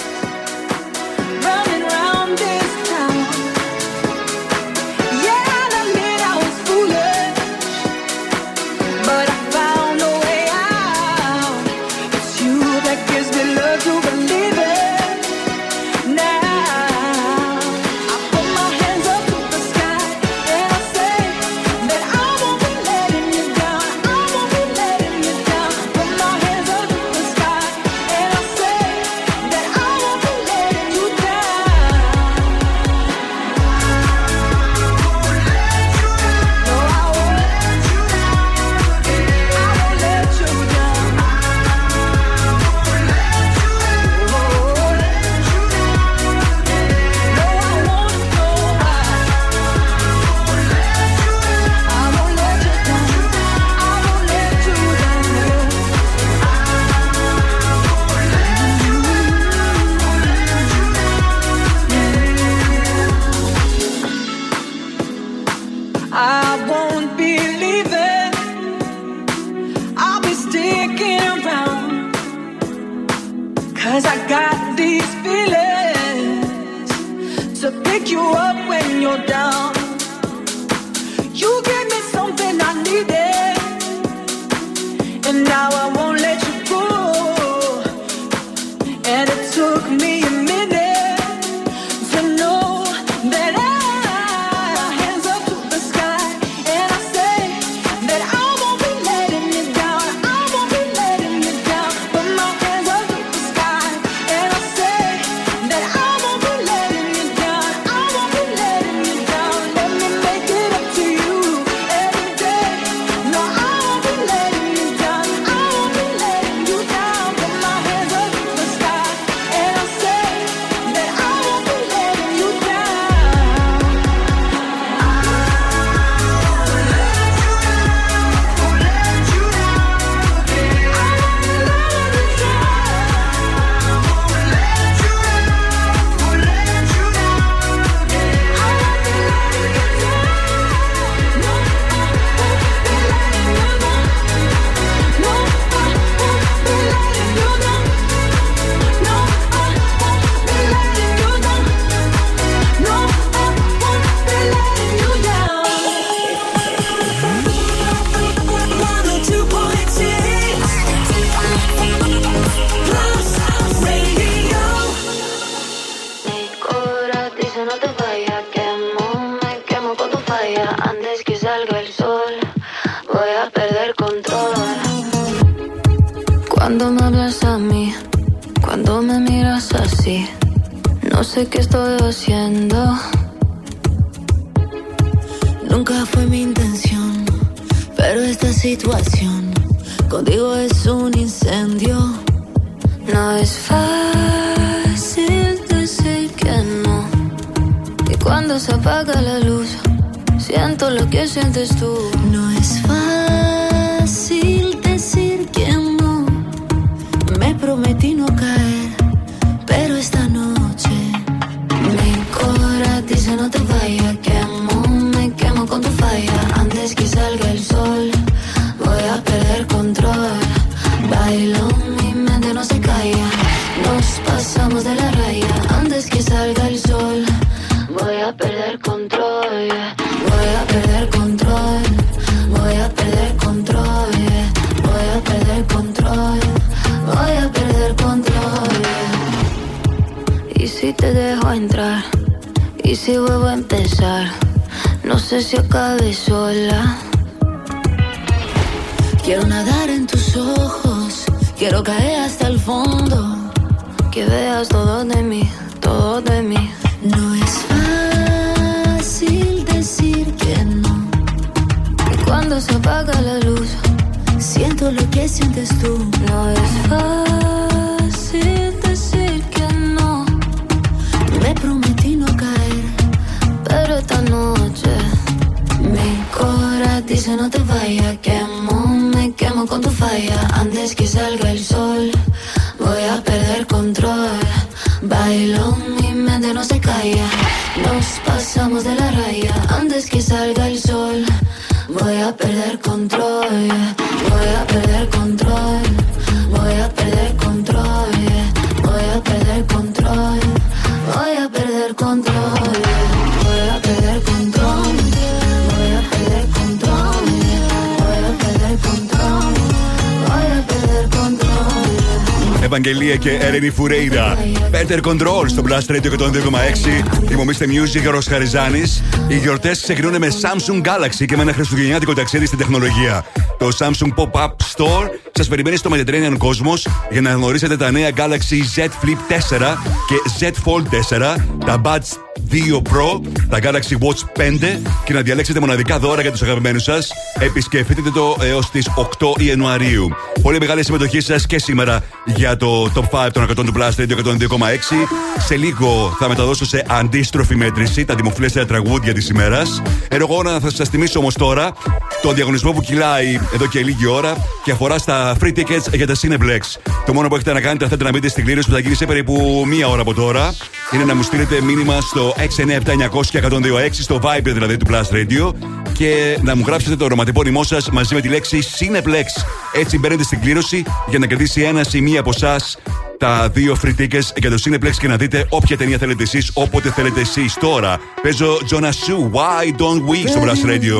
Ευαγγελία και Ερένη Φουρέιρα. Better Control στο Blast Radio 102,6. Θυμομίστε Music, Ρος Χαριζάνης. Οι γιορτές ξεκινούν με Samsung Galaxy και με ένα χριστουγεννιάτικο ταξίδι στην τεχνολογία. Το Samsung Pop-Up Store σας περιμένει στο Mediterranean Cosmos για να γνωρίσετε τα νέα Galaxy Z Flip 4 και Z Fold 4, τα Buds 2 Pro, τα Galaxy Watch 5 και να διαλέξετε μοναδικά δώρα για τους αγαπημένους σας. Επισκεφτείτε το έως τις 8 Ιανουαρίου. Πολύ μεγάλη συμμετοχή σας και σήμερα για το Top 5 των 100 του Blast Radio 102,6. Σε λίγο θα μεταδώσω σε αντίστροφη μέτρηση τα δημοφιλέστερα τραγούδια της ημέρας. Εγώ να θα σας θυμίσω όμως τώρα το διαγωνισμό που κυλάει εδώ και λίγη ώρα και αφορά στα free tickets για τα Cineplex. Το μόνο που έχετε να κάνετε θέλετε να μπείτε στην κλήρωση που θα γίνει σε περίπου μία ώρα από τώρα είναι να μου στείλετε μήνυμα στο 697-900 και 126 στο Viber δηλαδή του Plus Radio και να μου γράψετε το ονοματεπώνυμό σας μαζί με τη λέξη Cineplex. Έτσι μπαίνετε στην κλήρωση για να κερδίσει ένα ή μία από εσάς τα δύο free tickets για το Cineplex και να δείτε όποια ταινία θέλετε εσείς, όποτε θέλετε εσείς. Τώρα παίζω Jonah Sue, Why Don't We στο Blast Radio.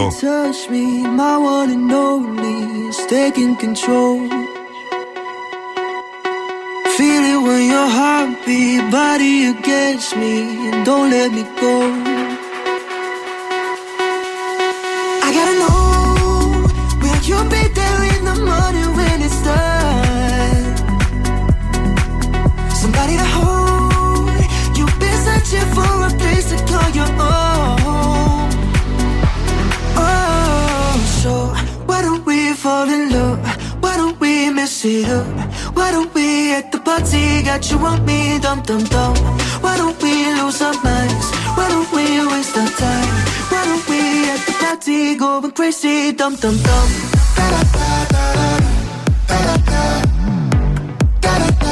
Feel it when your heartbeat, body against me, and don't let me go. I gotta know, will you be there in the morning when it's done? Somebody to hold, you've been searching for a place to call your own. Oh, so why don't we fall in love? Why don't we mess it up? Why don't we at the party got you on me, dum dum dum? Why don't we lose our minds? Why don't we waste our time? Why don't we at the party going crazy, dum dum dum? Leave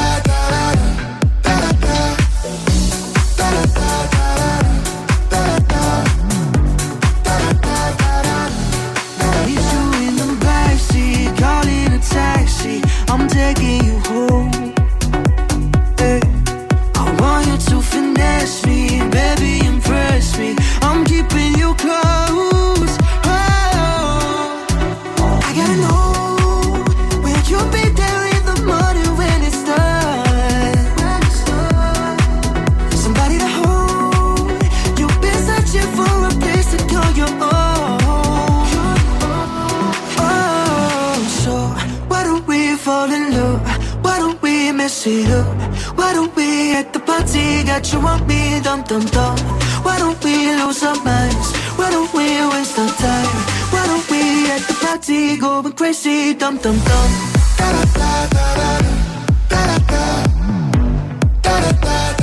it up? Why don't we at the party got you on me, dum dum dum? Why don't we lose our minds? Why don't we waste our time? Why don't we at the party going crazy, dum dum dum? Why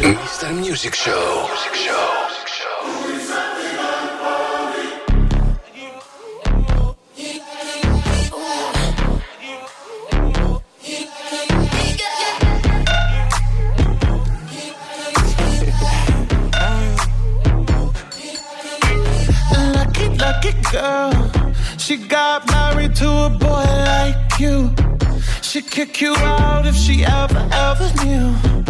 Mr. Music Show. Music Show. girl. She got married to a boy like you. She'd kick you out if she ever, ever knew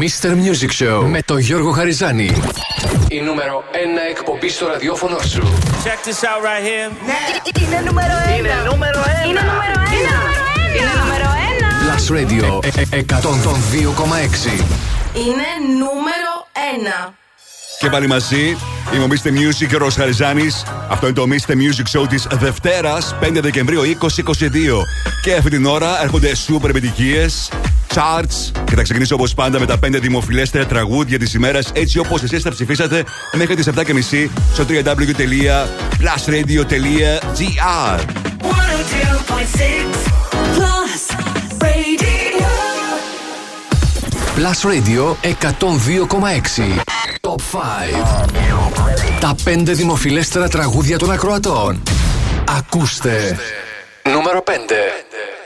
Mr. Music Show με τον Γιώργο Χαριζάνη. Η νούμερο 1 εκπομπή στο ραδιόφωνο σου. Check this out right here. Είναι νούμερο ένα. Είναι νούμερο ένα. Είναι νούμερο ένα. Είναι νούμερο ένα. Plus Radio ε- ε- 102,6. Είναι νούμερο ένα. Και πάλι μαζί είμαι ο Mr. Music και ο Ρο Χαριζάνης. Αυτό είναι το Mr. Music Show της Δευτέρας, 5 Δεκεμβρίου 2022. Και αυτή την ώρα έρχονται super επιτυχίες, charts. Και θα ξεκινήσω όπως πάντα με τα 5 δημοφιλέστερα τραγούδια της ημέρας, έτσι όπως εσείς τα ψηφίσατε μέχρι τις 7.30 στο www.plusradio.gr. 102.6 Plus Radio. Plus Radio 102,6. Top 5. Τα 5 δημοφιλέστερα τραγούδια των ακροατών. Ακούστε. Νούμερο 5.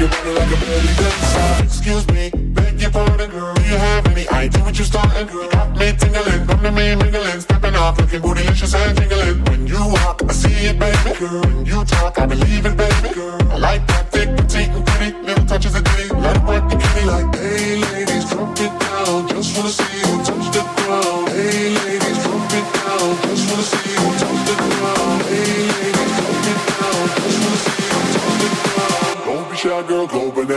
Your body like a belly dancer. Excuse me, beg your pardon, girl. Do you have any idea what you're starting, girl? Got me tingling, come to me mingling, stepping off, looking bootylicious and jingling. When you walk, I see it, baby, girl. When you talk, I believe it, baby, girl. I like that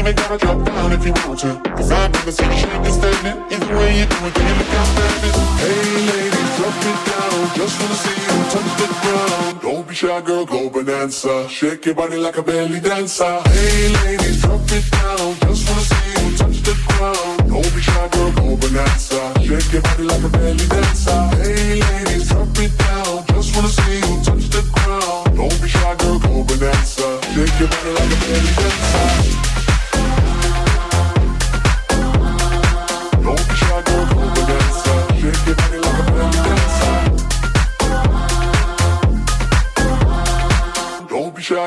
Even gotta drop down if you want to. Cause I'd rather see you shake and stand. Either way you do it, you look outstanding? Hey ladies, drop it down. Just wanna see you touch the ground. Don't be shy, girl, go bonanza. Shake your body like a belly dancer. Hey ladies, drop it down. Just wanna see you touch the ground. Don't be shy, girl, go bonanza. Shake your body like a belly dancer. Hey ladies, drop it down. Just wanna see you touch the ground. Don't be shy, girl, go bonanza. Shake your body like a belly dancer.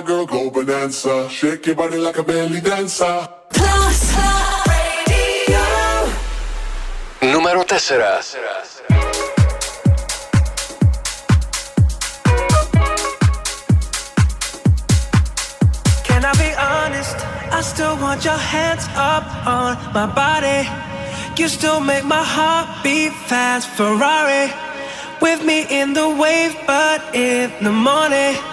girl, go bonanza. Shake your body like a belly dancer. Plus, Radio. Numero 4. still want your hands up on my body. You still make my heart beat fast. Ferrari with me in the wave, but in the morning.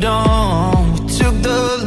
dawn. We took the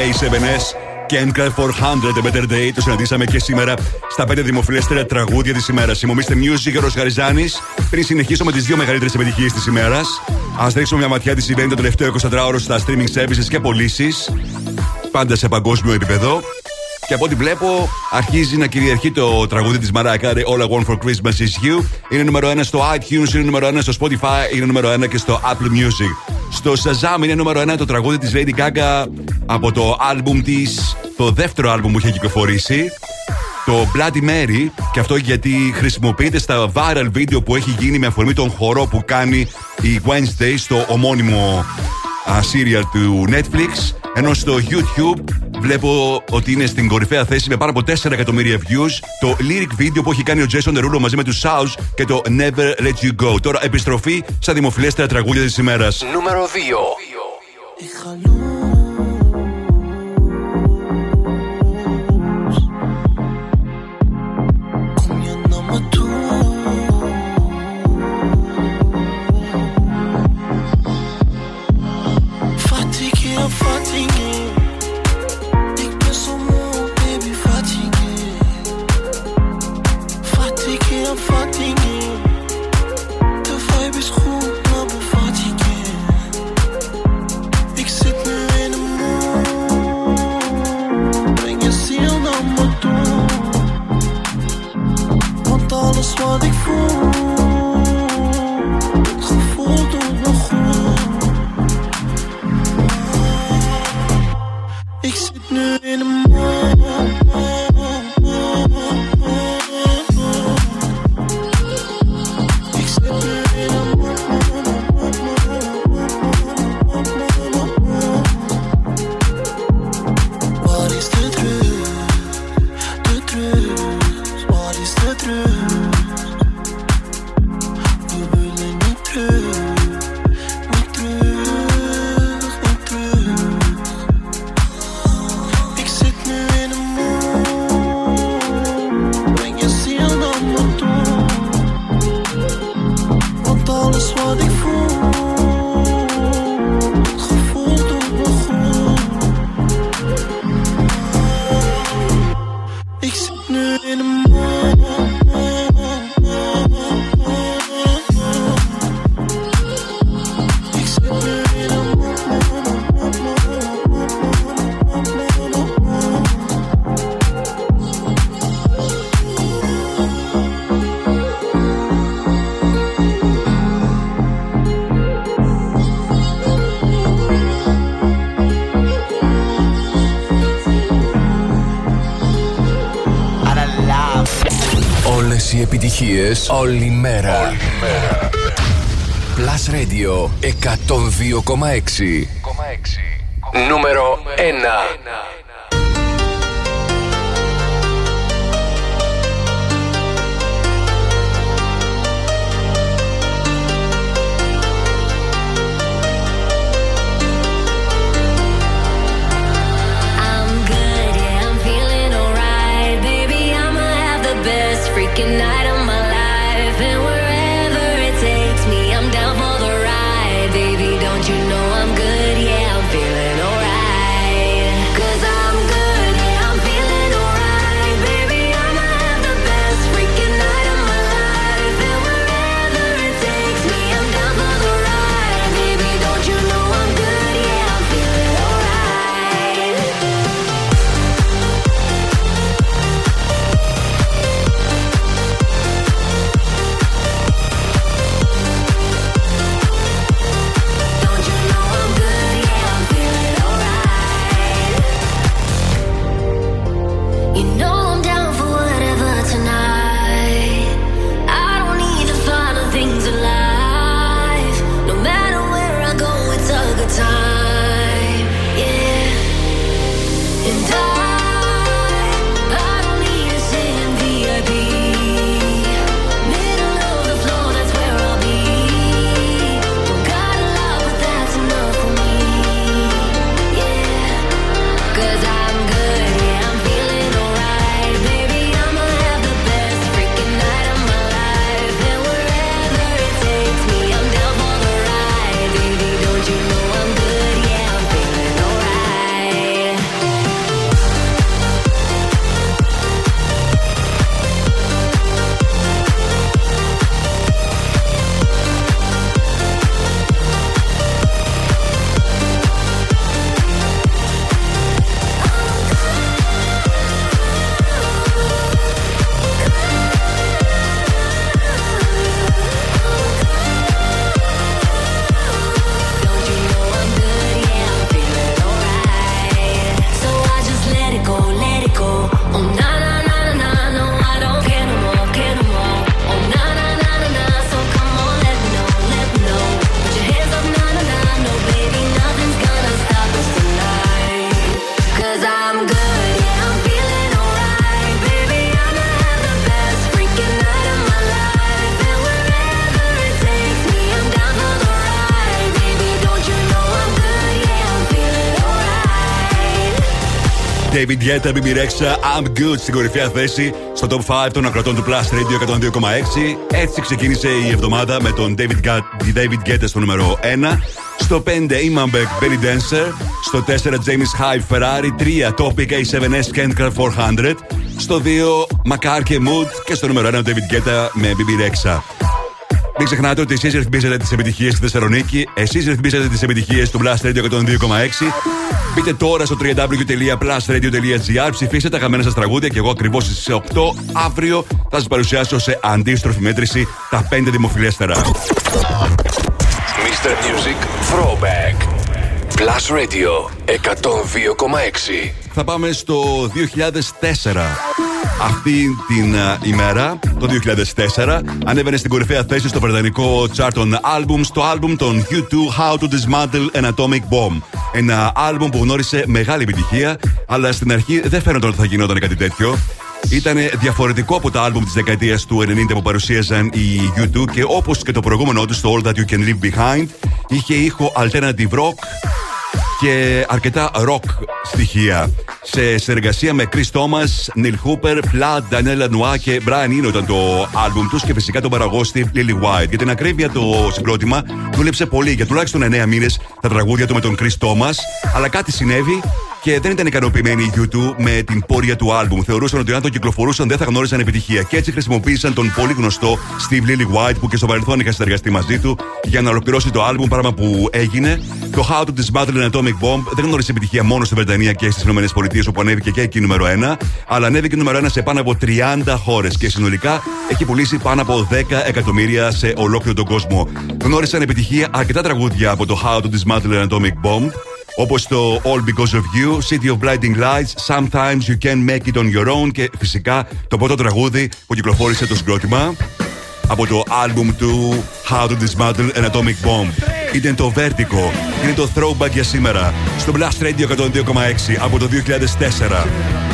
K7S και Encraft 400 A Better Day. Το συναντήσαμε και σήμερα στα 5 δημοφιλέστερα τραγούδια της ημέρας. Συμμομίστε Music Ρος Γαριζάνης. Πριν συνεχίσουμε τις δύο μεγαλύτερες επιτυχίες της ημέρας, ας ρίξουμε μια ματιά τι συμβαίνει το τελευταίο 24ωρο στα streaming services και πωλήσεις. Πάντα σε παγκόσμιο επίπεδο. Και από ό,τι βλέπω, αρχίζει να κυριαρχεί το τραγούδι της Mariah Carey All I Want for Christmas is You. Είναι νούμερο 1 στο iTunes, είναι νούμερο 1 στο Spotify, είναι νούμερο 1 και στο Apple Music. Στο Shazam είναι νούμερο 1 το τραγούδι της Lady Gaga από το album της, το δεύτερο album που είχε κυκλοφορήσει. Το Bloody Mary, και αυτό γιατί χρησιμοποιείται στα viral video που έχει γίνει με αφορμή τον χορό που κάνει η Wednesday στο ομώνυμο α, serial του Netflix. Ενώ στο YouTube βλέπω ότι είναι στην κορυφαία θέση με πάνω από 4 εκατομμύρια views το lyric video που έχει κάνει ο Jason Derulo μαζί με τους South και το Never Let You Go. Τώρα επιστροφή στα δημοφιλέστερα τραγούδια της ημέρας. Νούμερο 2. Επιτυχίες, όλη μέρα. Plus Radio 102,6. Νούμερο 1. David Guetta, BB Rexha, I'm good στην κορυφαία θέση στο top 5 των ακροτών του Plus Radio 102,6. Έτσι ξεκίνησε η εβδομάδα με τον David, Ga- David Guetta στο νούμερο 1. Στο 5 Iman Beck, Belly Dancer. Στο 4 James Hype, Ferrari. 3 Topic A7S, Kendra 400. Στο 2 Macar και Mood. Και στο νούμερο 1 ο David Guetta με BB Rexha. Μην ξεχνάτε ότι εσείς ρυθμίζετε τις επιτυχίες στη Θεσσαλονίκη, εσείς ρυθμίζετε τις επιτυχίες του Blast Radio 102,6. Μπείτε τώρα στο www.plusradio.gr, ψηφίστε τα χαμένα σας τραγούδια και εγώ ακριβώς στις 8 αύριο θα σας παρουσιάσω σε αντίστροφη μέτρηση τα 5 δημοφιλέστερα. Mr. Music Throwback. Plus Radio 102,6. Θα πάμε στο 2004. Αυτή την α, ημέρα, το 2004, ανέβαινε στην κορυφαία θέση στο βρετανικό chart των album, στο album των U2 How to Dismantle an Atomic Bomb. Ένα album που γνώρισε μεγάλη επιτυχία, αλλά στην αρχή δεν φαίνονταν ότι θα γινόταν κάτι τέτοιο. Ήταν διαφορετικό από τα άλμπουμ της δεκαετίας του 90 που παρουσίαζαν οι U2 και όπως και το προηγούμενο τους στο All That You Can Leave Behind είχε ήχο alternative rock και αρκετά rock στοιχεία. Σε συνεργασία με Chris Thomas, Neil Hooper, Flood, Daniela Noir και Brian Eno ήταν το άλμπουμ τους και φυσικά τον παραγωγό Steve Lily White. Για την ακρίβεια το συγκρότημα δούλεψε πολύ για τουλάχιστον 9 μήνες τα τραγούδια του με τον Chris Thomas, αλλά κάτι συνέβη και δεν ήταν ικανοποιημένοι οι U2 με την πορεία του άλμπουμ. Θεωρούσαν ότι αν το κυκλοφορούσαν δεν θα γνώριζαν επιτυχία. Και έτσι χρησιμοποίησαν τον πολύ γνωστό Steve Lily White που και στο παρελθόν είχα συνεργαστεί μαζί του για να ολοκληρώσει το άλμπουμ, πράγμα που έγινε. Το How to Dismantle an Atomic Bomb δεν γνώρισε επιτυχία μόνο στη Βρετανία και στις ΗΠΑ όπου ανέβηκε και εκεί νούμερο 1, αλλά ανέβηκε νούμερο 1 σε πάνω από 30 χώρες και συνολικά έχει πουλήσει πάνω από 10 εκατομμύρια σε ολόκληρο τον κόσμο. Γνώρισαν επιτυχία αρκετά τραγούδια από το How to Dismantle an Atomic Bomb όπως το All Because of You, City of Blinding Lights, Sometimes You Can Make It On Your Own και φυσικά το πρώτο τραγούδι που κυκλοφόρησε το συγκρότημα από το άλμπουμ του How to Dismantle an Atomic Bomb. Ήταν το Vertigo. Είναι το throwback για σήμερα. Στο Blast Radio 102,6 από το 2004.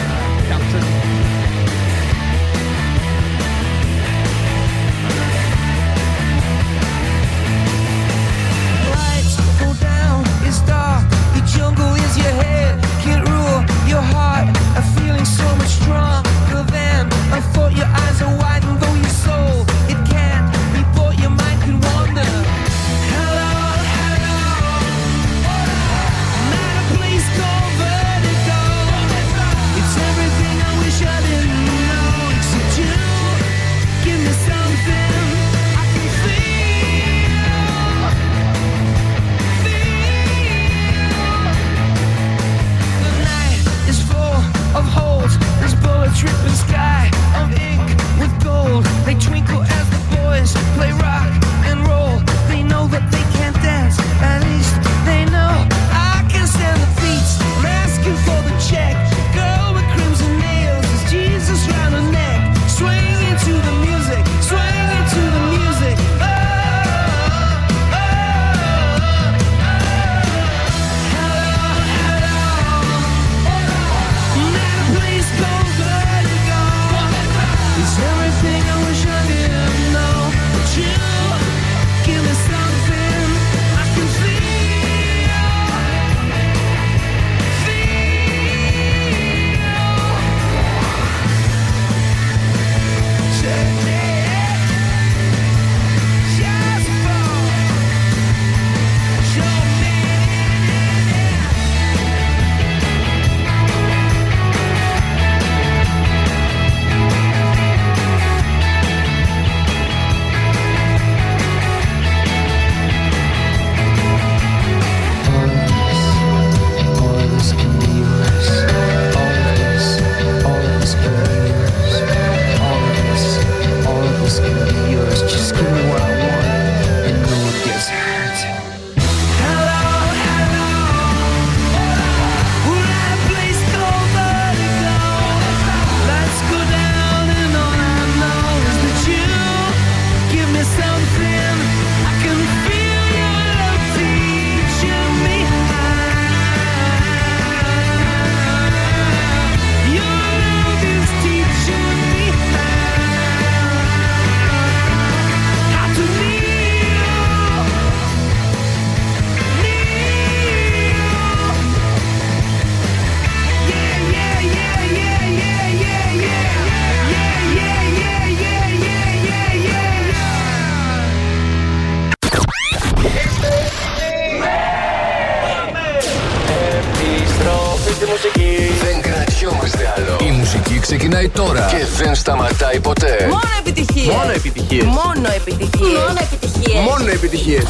Μόνο επιτυχίες. Μόνο επιτυχίες. Μόνο επιτυχίες. Μόνο επιτυχίες. Μόνο επιτυχίες.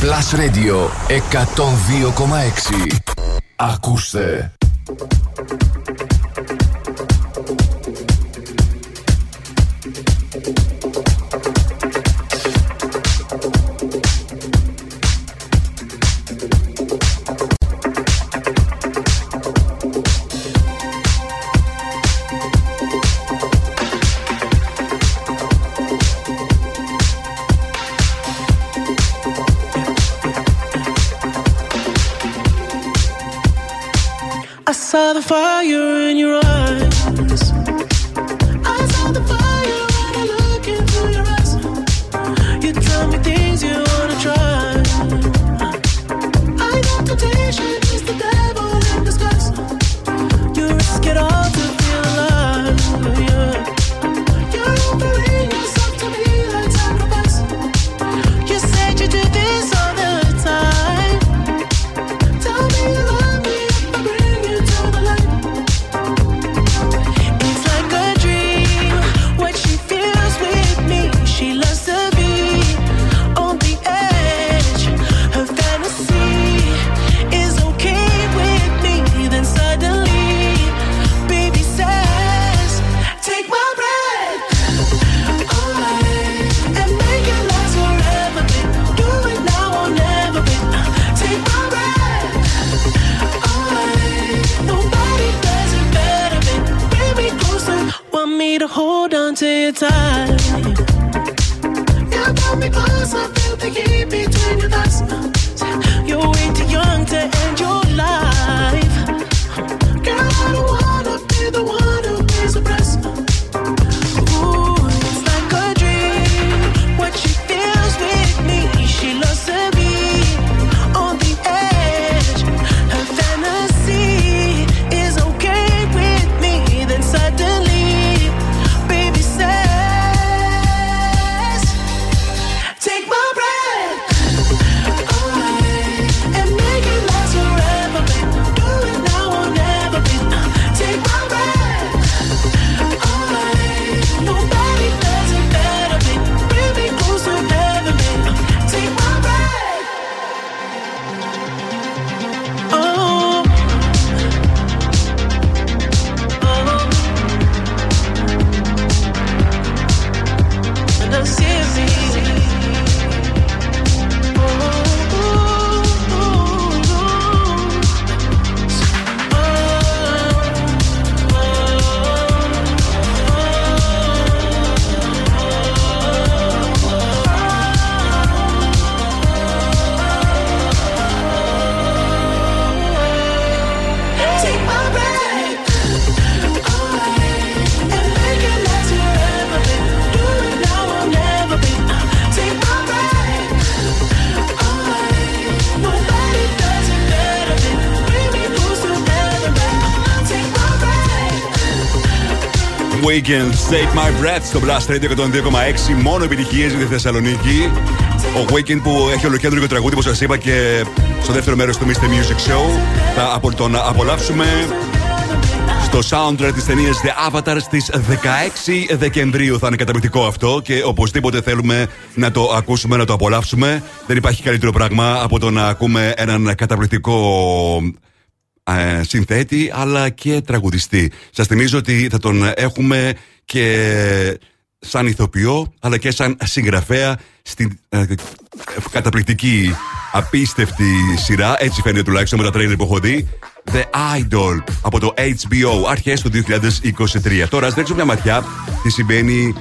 Plus Radio 102,6. Ακούστε. Weekend, Take My Breath στο Blast Radio 102,6. Μόνο επιτυχίες για τη Θεσσαλονίκη. Ο Weekend που έχει ολοκέντρο τραγούδι, όπως σας είπα, και στο δεύτερο μέρος του Mr. Music Show. Θα απο- τον απολαύσουμε στο soundtrack της ταινίας The Avatar στις 16 Δεκεμβρίου. Θα είναι καταπληκτικό αυτό και οπωσδήποτε θέλουμε να το ακούσουμε, να το απολαύσουμε. Δεν υπάρχει καλύτερο πράγμα από το να ακούμε έναν καταπληκτικό ε, συνθέτη αλλά και τραγουδιστή. Σας θυμίζω ότι θα τον έχουμε και σαν ηθοποιό αλλά και σαν συγγραφέα στην ε, καταπληκτική απίστευτη σειρά. Έτσι φαίνεται τουλάχιστον με τα τρέιλερ που έχω δει. The Idol από το HBO αρχές του 2023 τώρα ας ρίξουμε μια ματιά τι συμβαίνει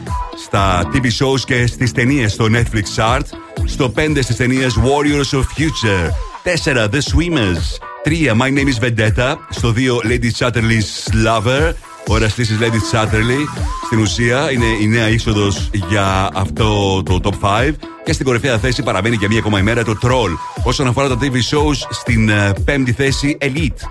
στα TV shows και στις ταινίες στο Netflix Chart στο 5 στις ταινίες Warriors of Future 4 The Swimmers 3 My Name is Vendetta στο 2 Lady Chatterley's Lover ο εραστής της Lady Chatterley στην ουσία είναι η νέα είσοδος για αυτό το top 5 και στην κορυφαία θέση παραμένει για μία ακόμα ημέρα το Troll. Όσον αφορά τα TV shows, στην ε, πέμπτη θέση Elite.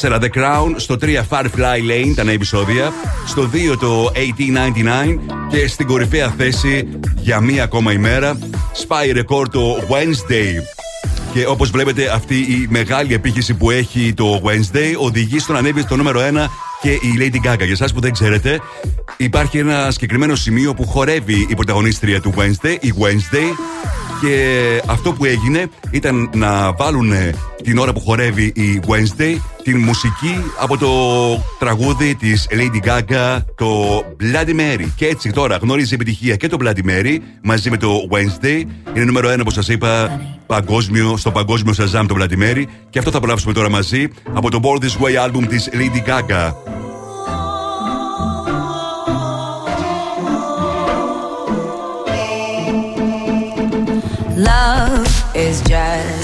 4 The Crown, στο 3 Firefly Lane, τα νέα επεισόδια. Στο 2 το 1899 και στην κορυφαία θέση για μία ακόμα ημέρα Spy Record το Wednesday. Και όπως βλέπετε, αυτή η μεγάλη επίχυση που έχει το Wednesday οδηγεί στο να ανέβει στο νούμερο 1 και η Lady Gaga. Για εσάς που δεν ξέρετε, υπάρχει ένα συγκεκριμένο σημείο που χορεύει η πρωταγωνίστρια του Wednesday, η Wednesday. Και αυτό που έγινε ήταν να βάλουν την ώρα που χορεύει η Wednesday την μουσική από το τραγούδι της Lady Gaga, το Bloody Mary. Και έτσι τώρα γνώριζε επιτυχία και το Bloody Mary μαζί με το Wednesday. Είναι νούμερο ένα, όπως σας είπα, παγκόσμιο, στο παγκόσμιο Shazam το Bloody Mary. Και αυτό θα απολαύσουμε τώρα μαζί από το Born This Way album της Lady Gaga. Love is just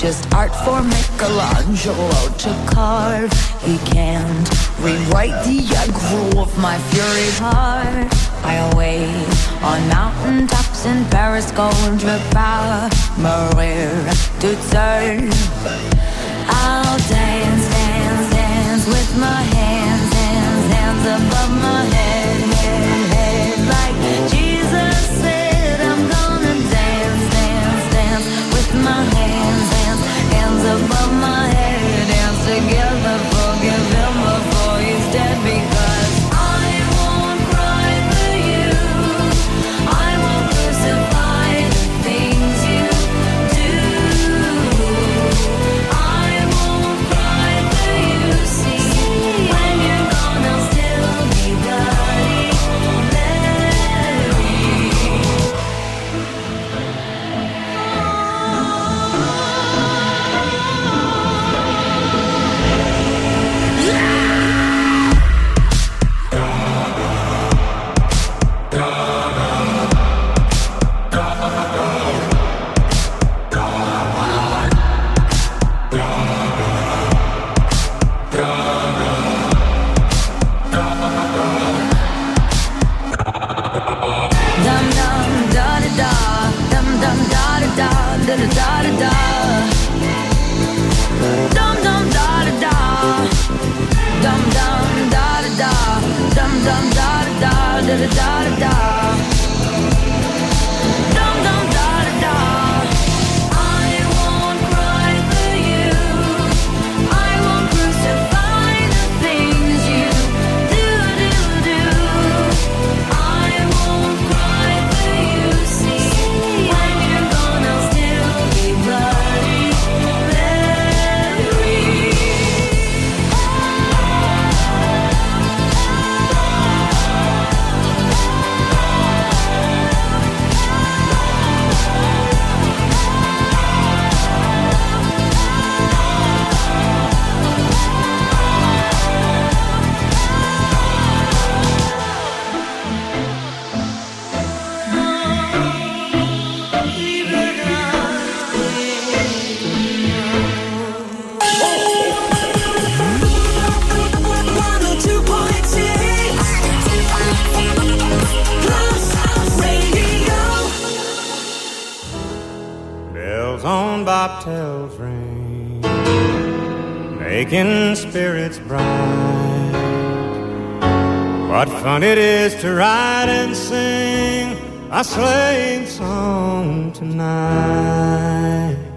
just art for Michelangelo to carve. He can't rewrite the aggro of my fury heart. I wait on mountain tops in Paris, Gondra, Maria to serve. I'll dance, dance, dance with my hands, hands, hands above my making spirits bright. What fun it is to ride and sing a sleighing song tonight.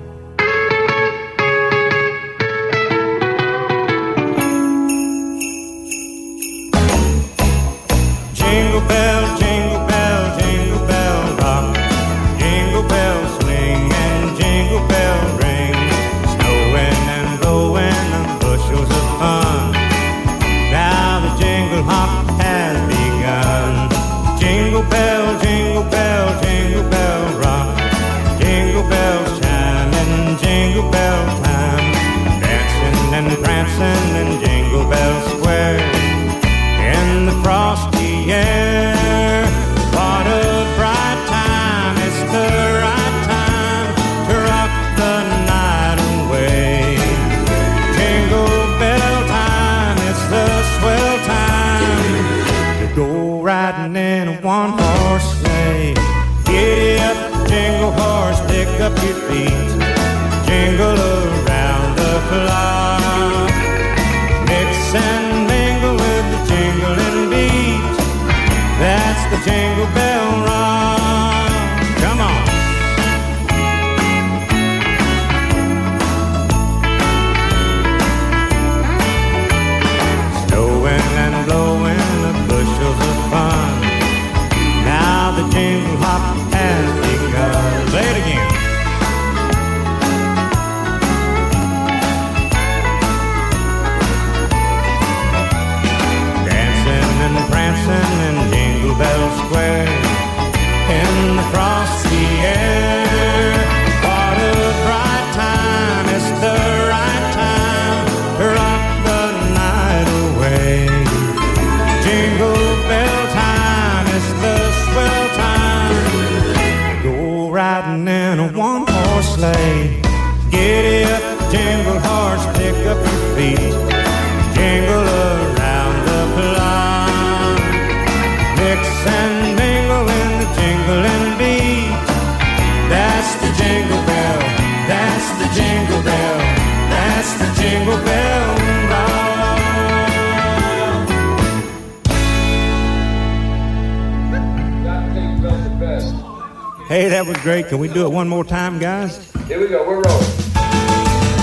that was great. Can we do it one more time, guys? Here we go. We're rolling.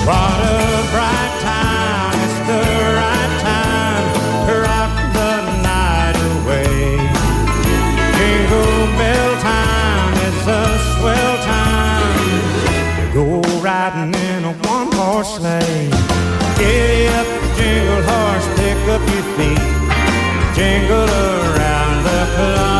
What a bright time. It's the right time to rock the night away. Jingle bell time. It's a swell time go riding in a one-horse sleigh. Giddy up, jingle horse, pick up your feet. Jingle around the clock.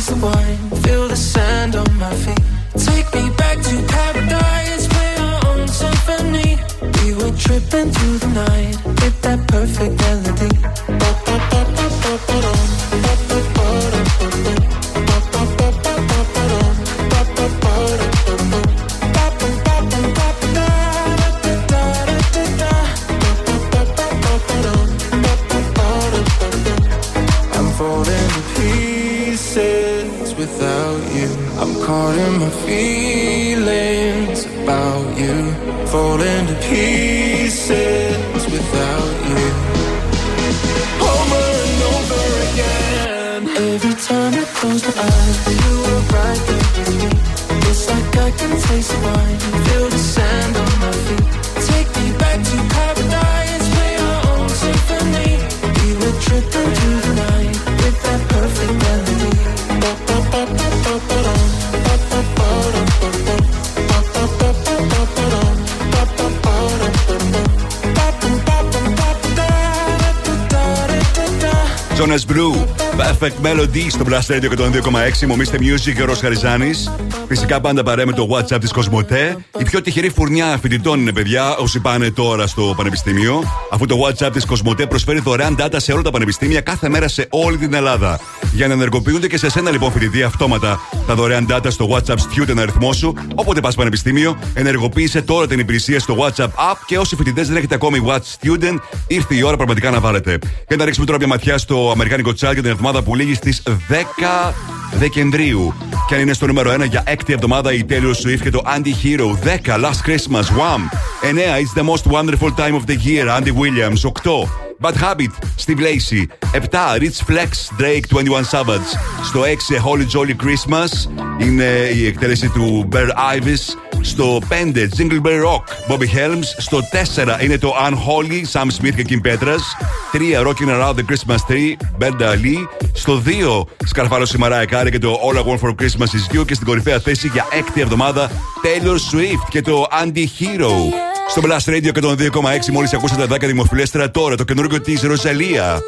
waste of wine Melody στο Blast Radio και τον 2,6. Μομίστε Music και ο Ρος Χαριζάνης. Φυσικά πάντα παρέ με το WhatsApp της Κοσμοτέ. Η πιο τυχερή φουρνιά φοιτητών είναι, παιδιά, όσοι πάνε τώρα στο πανεπιστήμιο. Αφού το WhatsApp της Κοσμοτέ προσφέρει δωρεάν data σε όλα τα πανεπιστήμια κάθε μέρα σε όλη την Ελλάδα. Για να ενεργοποιούνται και σε σένα λοιπόν φοιτητή αυτόματα τα δωρεάν data στο WhatsApp Student αριθμός σου. Όποτε πας πανεπιστήμιο, ενεργοποίησε τώρα την υπηρεσία στο WhatsApp App και όσοι φοιτητές δεν έχετε ακόμη Watch Student, ήρθε η ώρα πραγματικά να βάλετε. Και να ρίξουμε τώρα μια ματιά στο Αμερικάνικο Chart για την εβδομάδα που λήγει στις 10 Δεκεμβρίου. Και αν είναι στο νούμερο 1 για έκτη εβδομάδα η Taylor Swift και το Anti-Hero 10 Last Christmas Wham 9 It's the most wonderful time of the year Andy Williams 8 Bad Habit Steve Lacey 7 Rich Flex Drake 21 Savage Στο 6 A Holy Jolly Christmas είναι η εκτέλεση του Bear Ivis στο 5 Jingle Bell Rock Bobby Helms Στο 4 είναι το Unholy Sam Smith και Kim Petras 3 Rocking Around the Christmas Tree Brenda Lee Στο 2 Σκαρφάλωση Mariah Carey και το All I Want for Christmas is You και στην κορυφαία θέση για έκτη εβδομάδα Taylor Swift και το Anti-Hero στο Blast Radio και τον 2,6 μόλις ακούσατε τα 10 δημοφιλέστερα τώρα το καινούργιο της Ροζαλία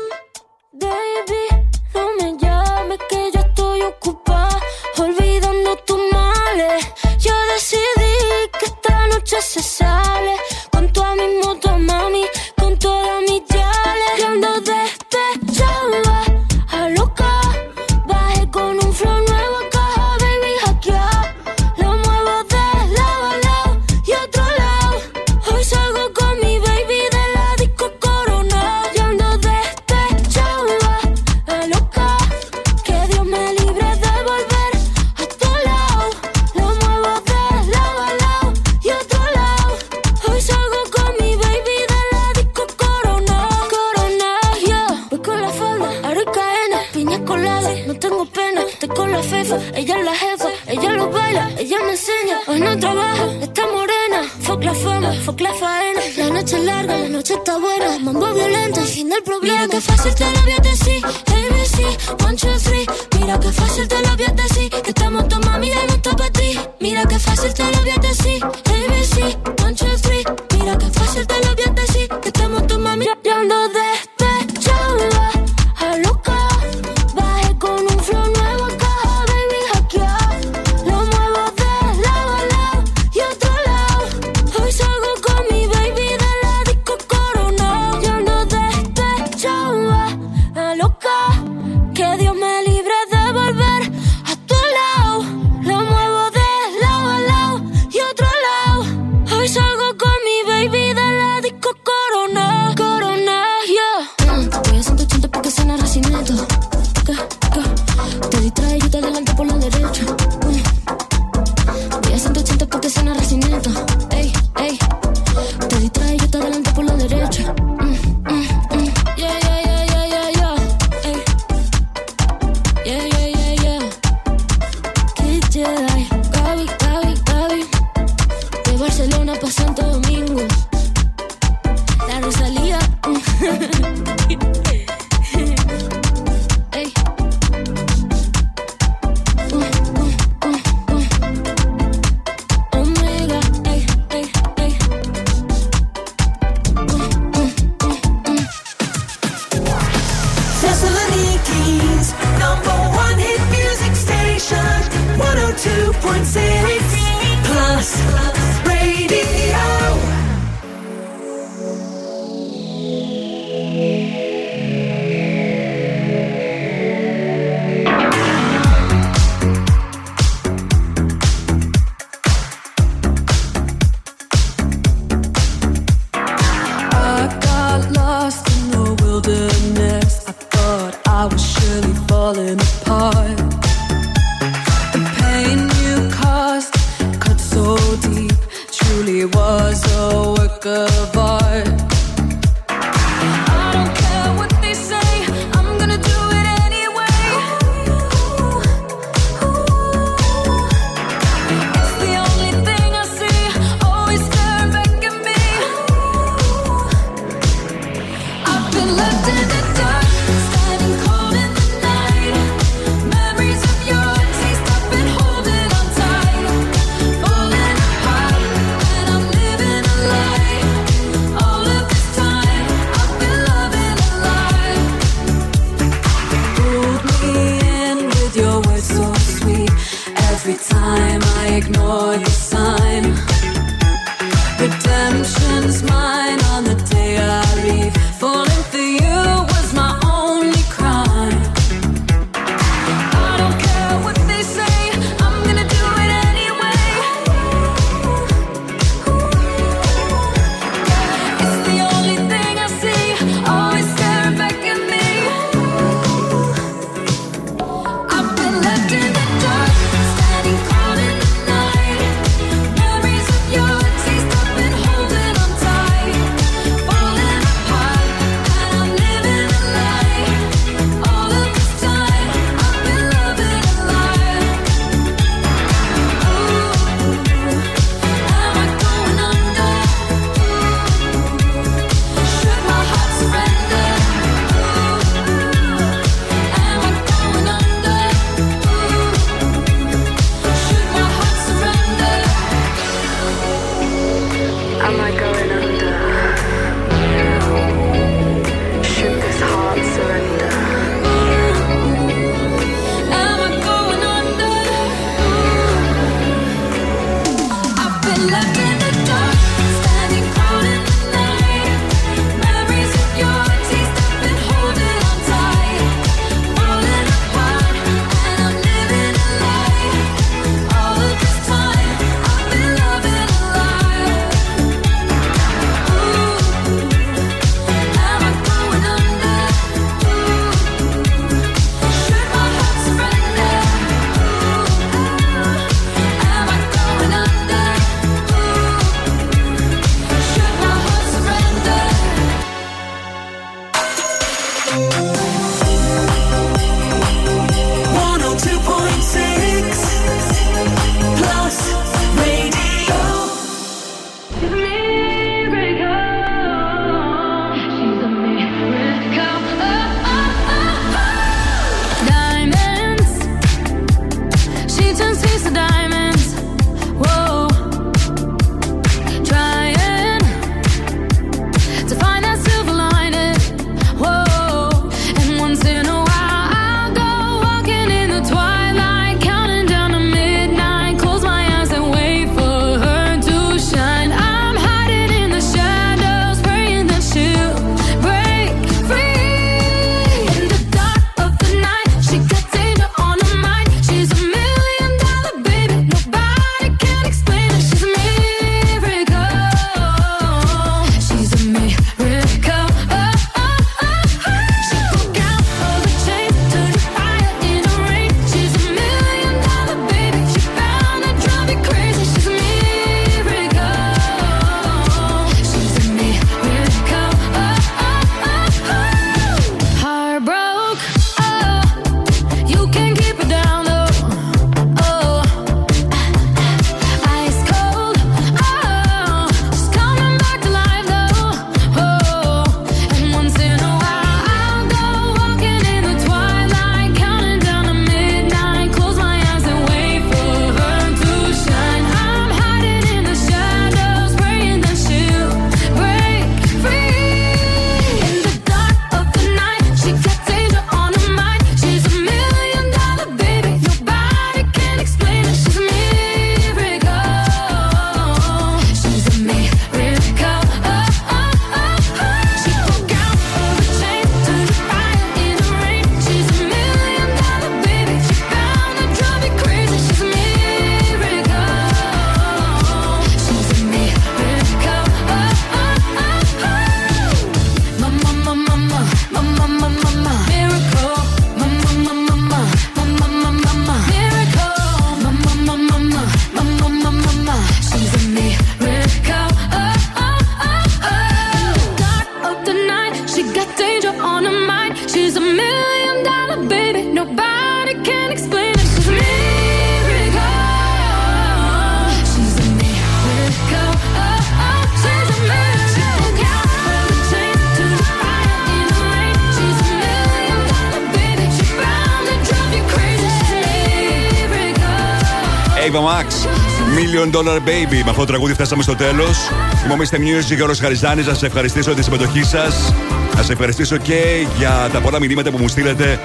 Baby. Με αυτό το τραγούδι φτάσαμε στο τέλος. Είμαι ο Mr. Music, Γιώργος Χαριζάνης. Να σας ευχαριστήσω για τη συμμετοχή σας. Να σας ευχαριστήσω και για τα πολλά μηνύματα που μου στείλετε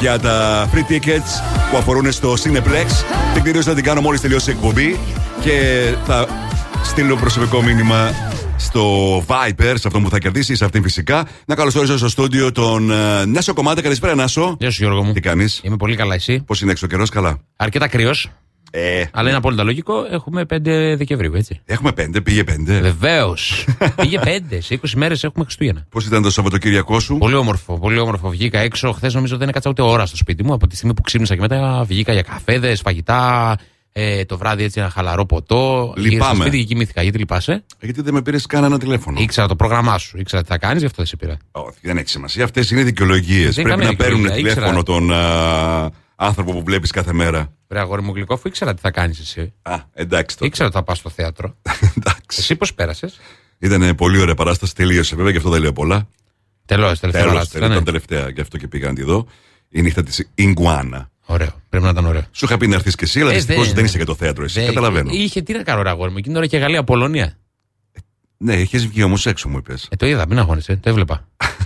για τα free tickets που αφορούν στο Cineplex. Την κυρίω θα την κάνω μόλις τελειώσει η εκπομπή και θα στείλω προσωπικό μήνυμα στο Viper, σε αυτό που θα κερδίσει, σε αυτήν φυσικά. Να καλωσορίσω στο στούντιο τον ε, Νάσο Κομμάτα. Καλησπέρα, Νάσο. Γεια σου, Γιώργο μου. Τι κάνεις; Είμαι πολύ καλά, εσύ; Πώς είναι έξω ο καιρός, καλά; Αρκετά κρύος. Ε, Αλλά είναι απόλυτα λογικό. Έχουμε 5 Δεκεμβρίου, έτσι. Έχουμε πέντε, πήγε πέντε. Βεβαίως. Πήγε 5. Σε 20 μέρες έχουμε Χριστούγεννα. Πώς ήταν το Σαββατοκύριακό σου; Πολύ όμορφο, πολύ όμορφο. Βγήκα έξω. Χθες νομίζω δεν έκατσα ούτε ώρα στο σπίτι μου. Από τη στιγμή που ξύπνησα και μετά βγήκα για καφέδες, φαγητά. Ε, το βράδυ έτσι ένα χαλαρό ποτό. Γύρισα Λυπάμαι. στο σπίτι και κοιμήθηκα. Γιατί λυπάσαι; Γιατί δεν με πήρες κανένα τηλέφωνο. Ήξερα το πρόγραμμά σου. Ήξερα τι θα κάνεις, γι' αυτό δεν σε πήρα. Όχι, δεν έχει σημασία. Αυτές είναι δικαιολογίες. Δεν Πρέπει καμία να παίρνουν δικαιολογία, τηλέφωνο ήξερα. τον α, άνθρωπο που βλέπεις κάθε μέρα. Βρε αγόρι μου γλυκό, αφού ήξερα τι θα κάνεις εσύ. Α, εντάξει τότε. Ήξερα ότι θα πας στο θέατρο. Εσύ πώς πέρασες; Ήταν πολύ ωραία παράσταση. Τελείωσε βέβαια, γι' αυτό δεν λέω πολλά. Τελώς, τελευταία Τέλος, ώρα. τέλος, ήταν τελευταία, γι' αυτό και πήγαν τη δω. Η νύχτα της Ιγκουάνα. Ωραίο. Πρέπει να ήταν ωραίο. Σου είχα πει να έρθεις και εσύ, αλλά Ε, δυστυχώς δεν- δεν είσαι για το θέατρο εσύ. Δεν- Καταλαβαίνω. Είχε τι να κάνω, ρε αγόρι μου. Εκείνη την ώρα και Γαλλία-Πολωνία. Ναι, είχες βγει όμως έξω, μου είπες. Ε, το είδα, μην αγχώνεσαι, το έβλεπα.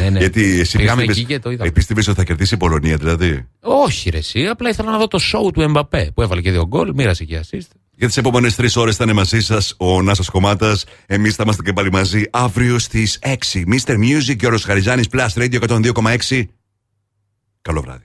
ναι, ναι. Γιατί εσύ Πήγαμε πίστευες- εκεί και το είδαμε. Πίστευες ότι θα κερδίσει η Πολωνία, δηλαδή; Όχι, ρε, εσύ. Απλά ήθελα να δω το show του Εμπαπέ που έβαλε και δύο γκολ, μοίρασε και assist. Για τις επόμενες τρεις ώρες θα είναι μαζί σας ο Νάσος Κομμάτας. Εμείς θα είμαστε και πάλι μαζί αύριο στις 6. Mr. Music, Γιώργο Χαριζάνης, Plus Radio 102,6. Καλό βράδυ.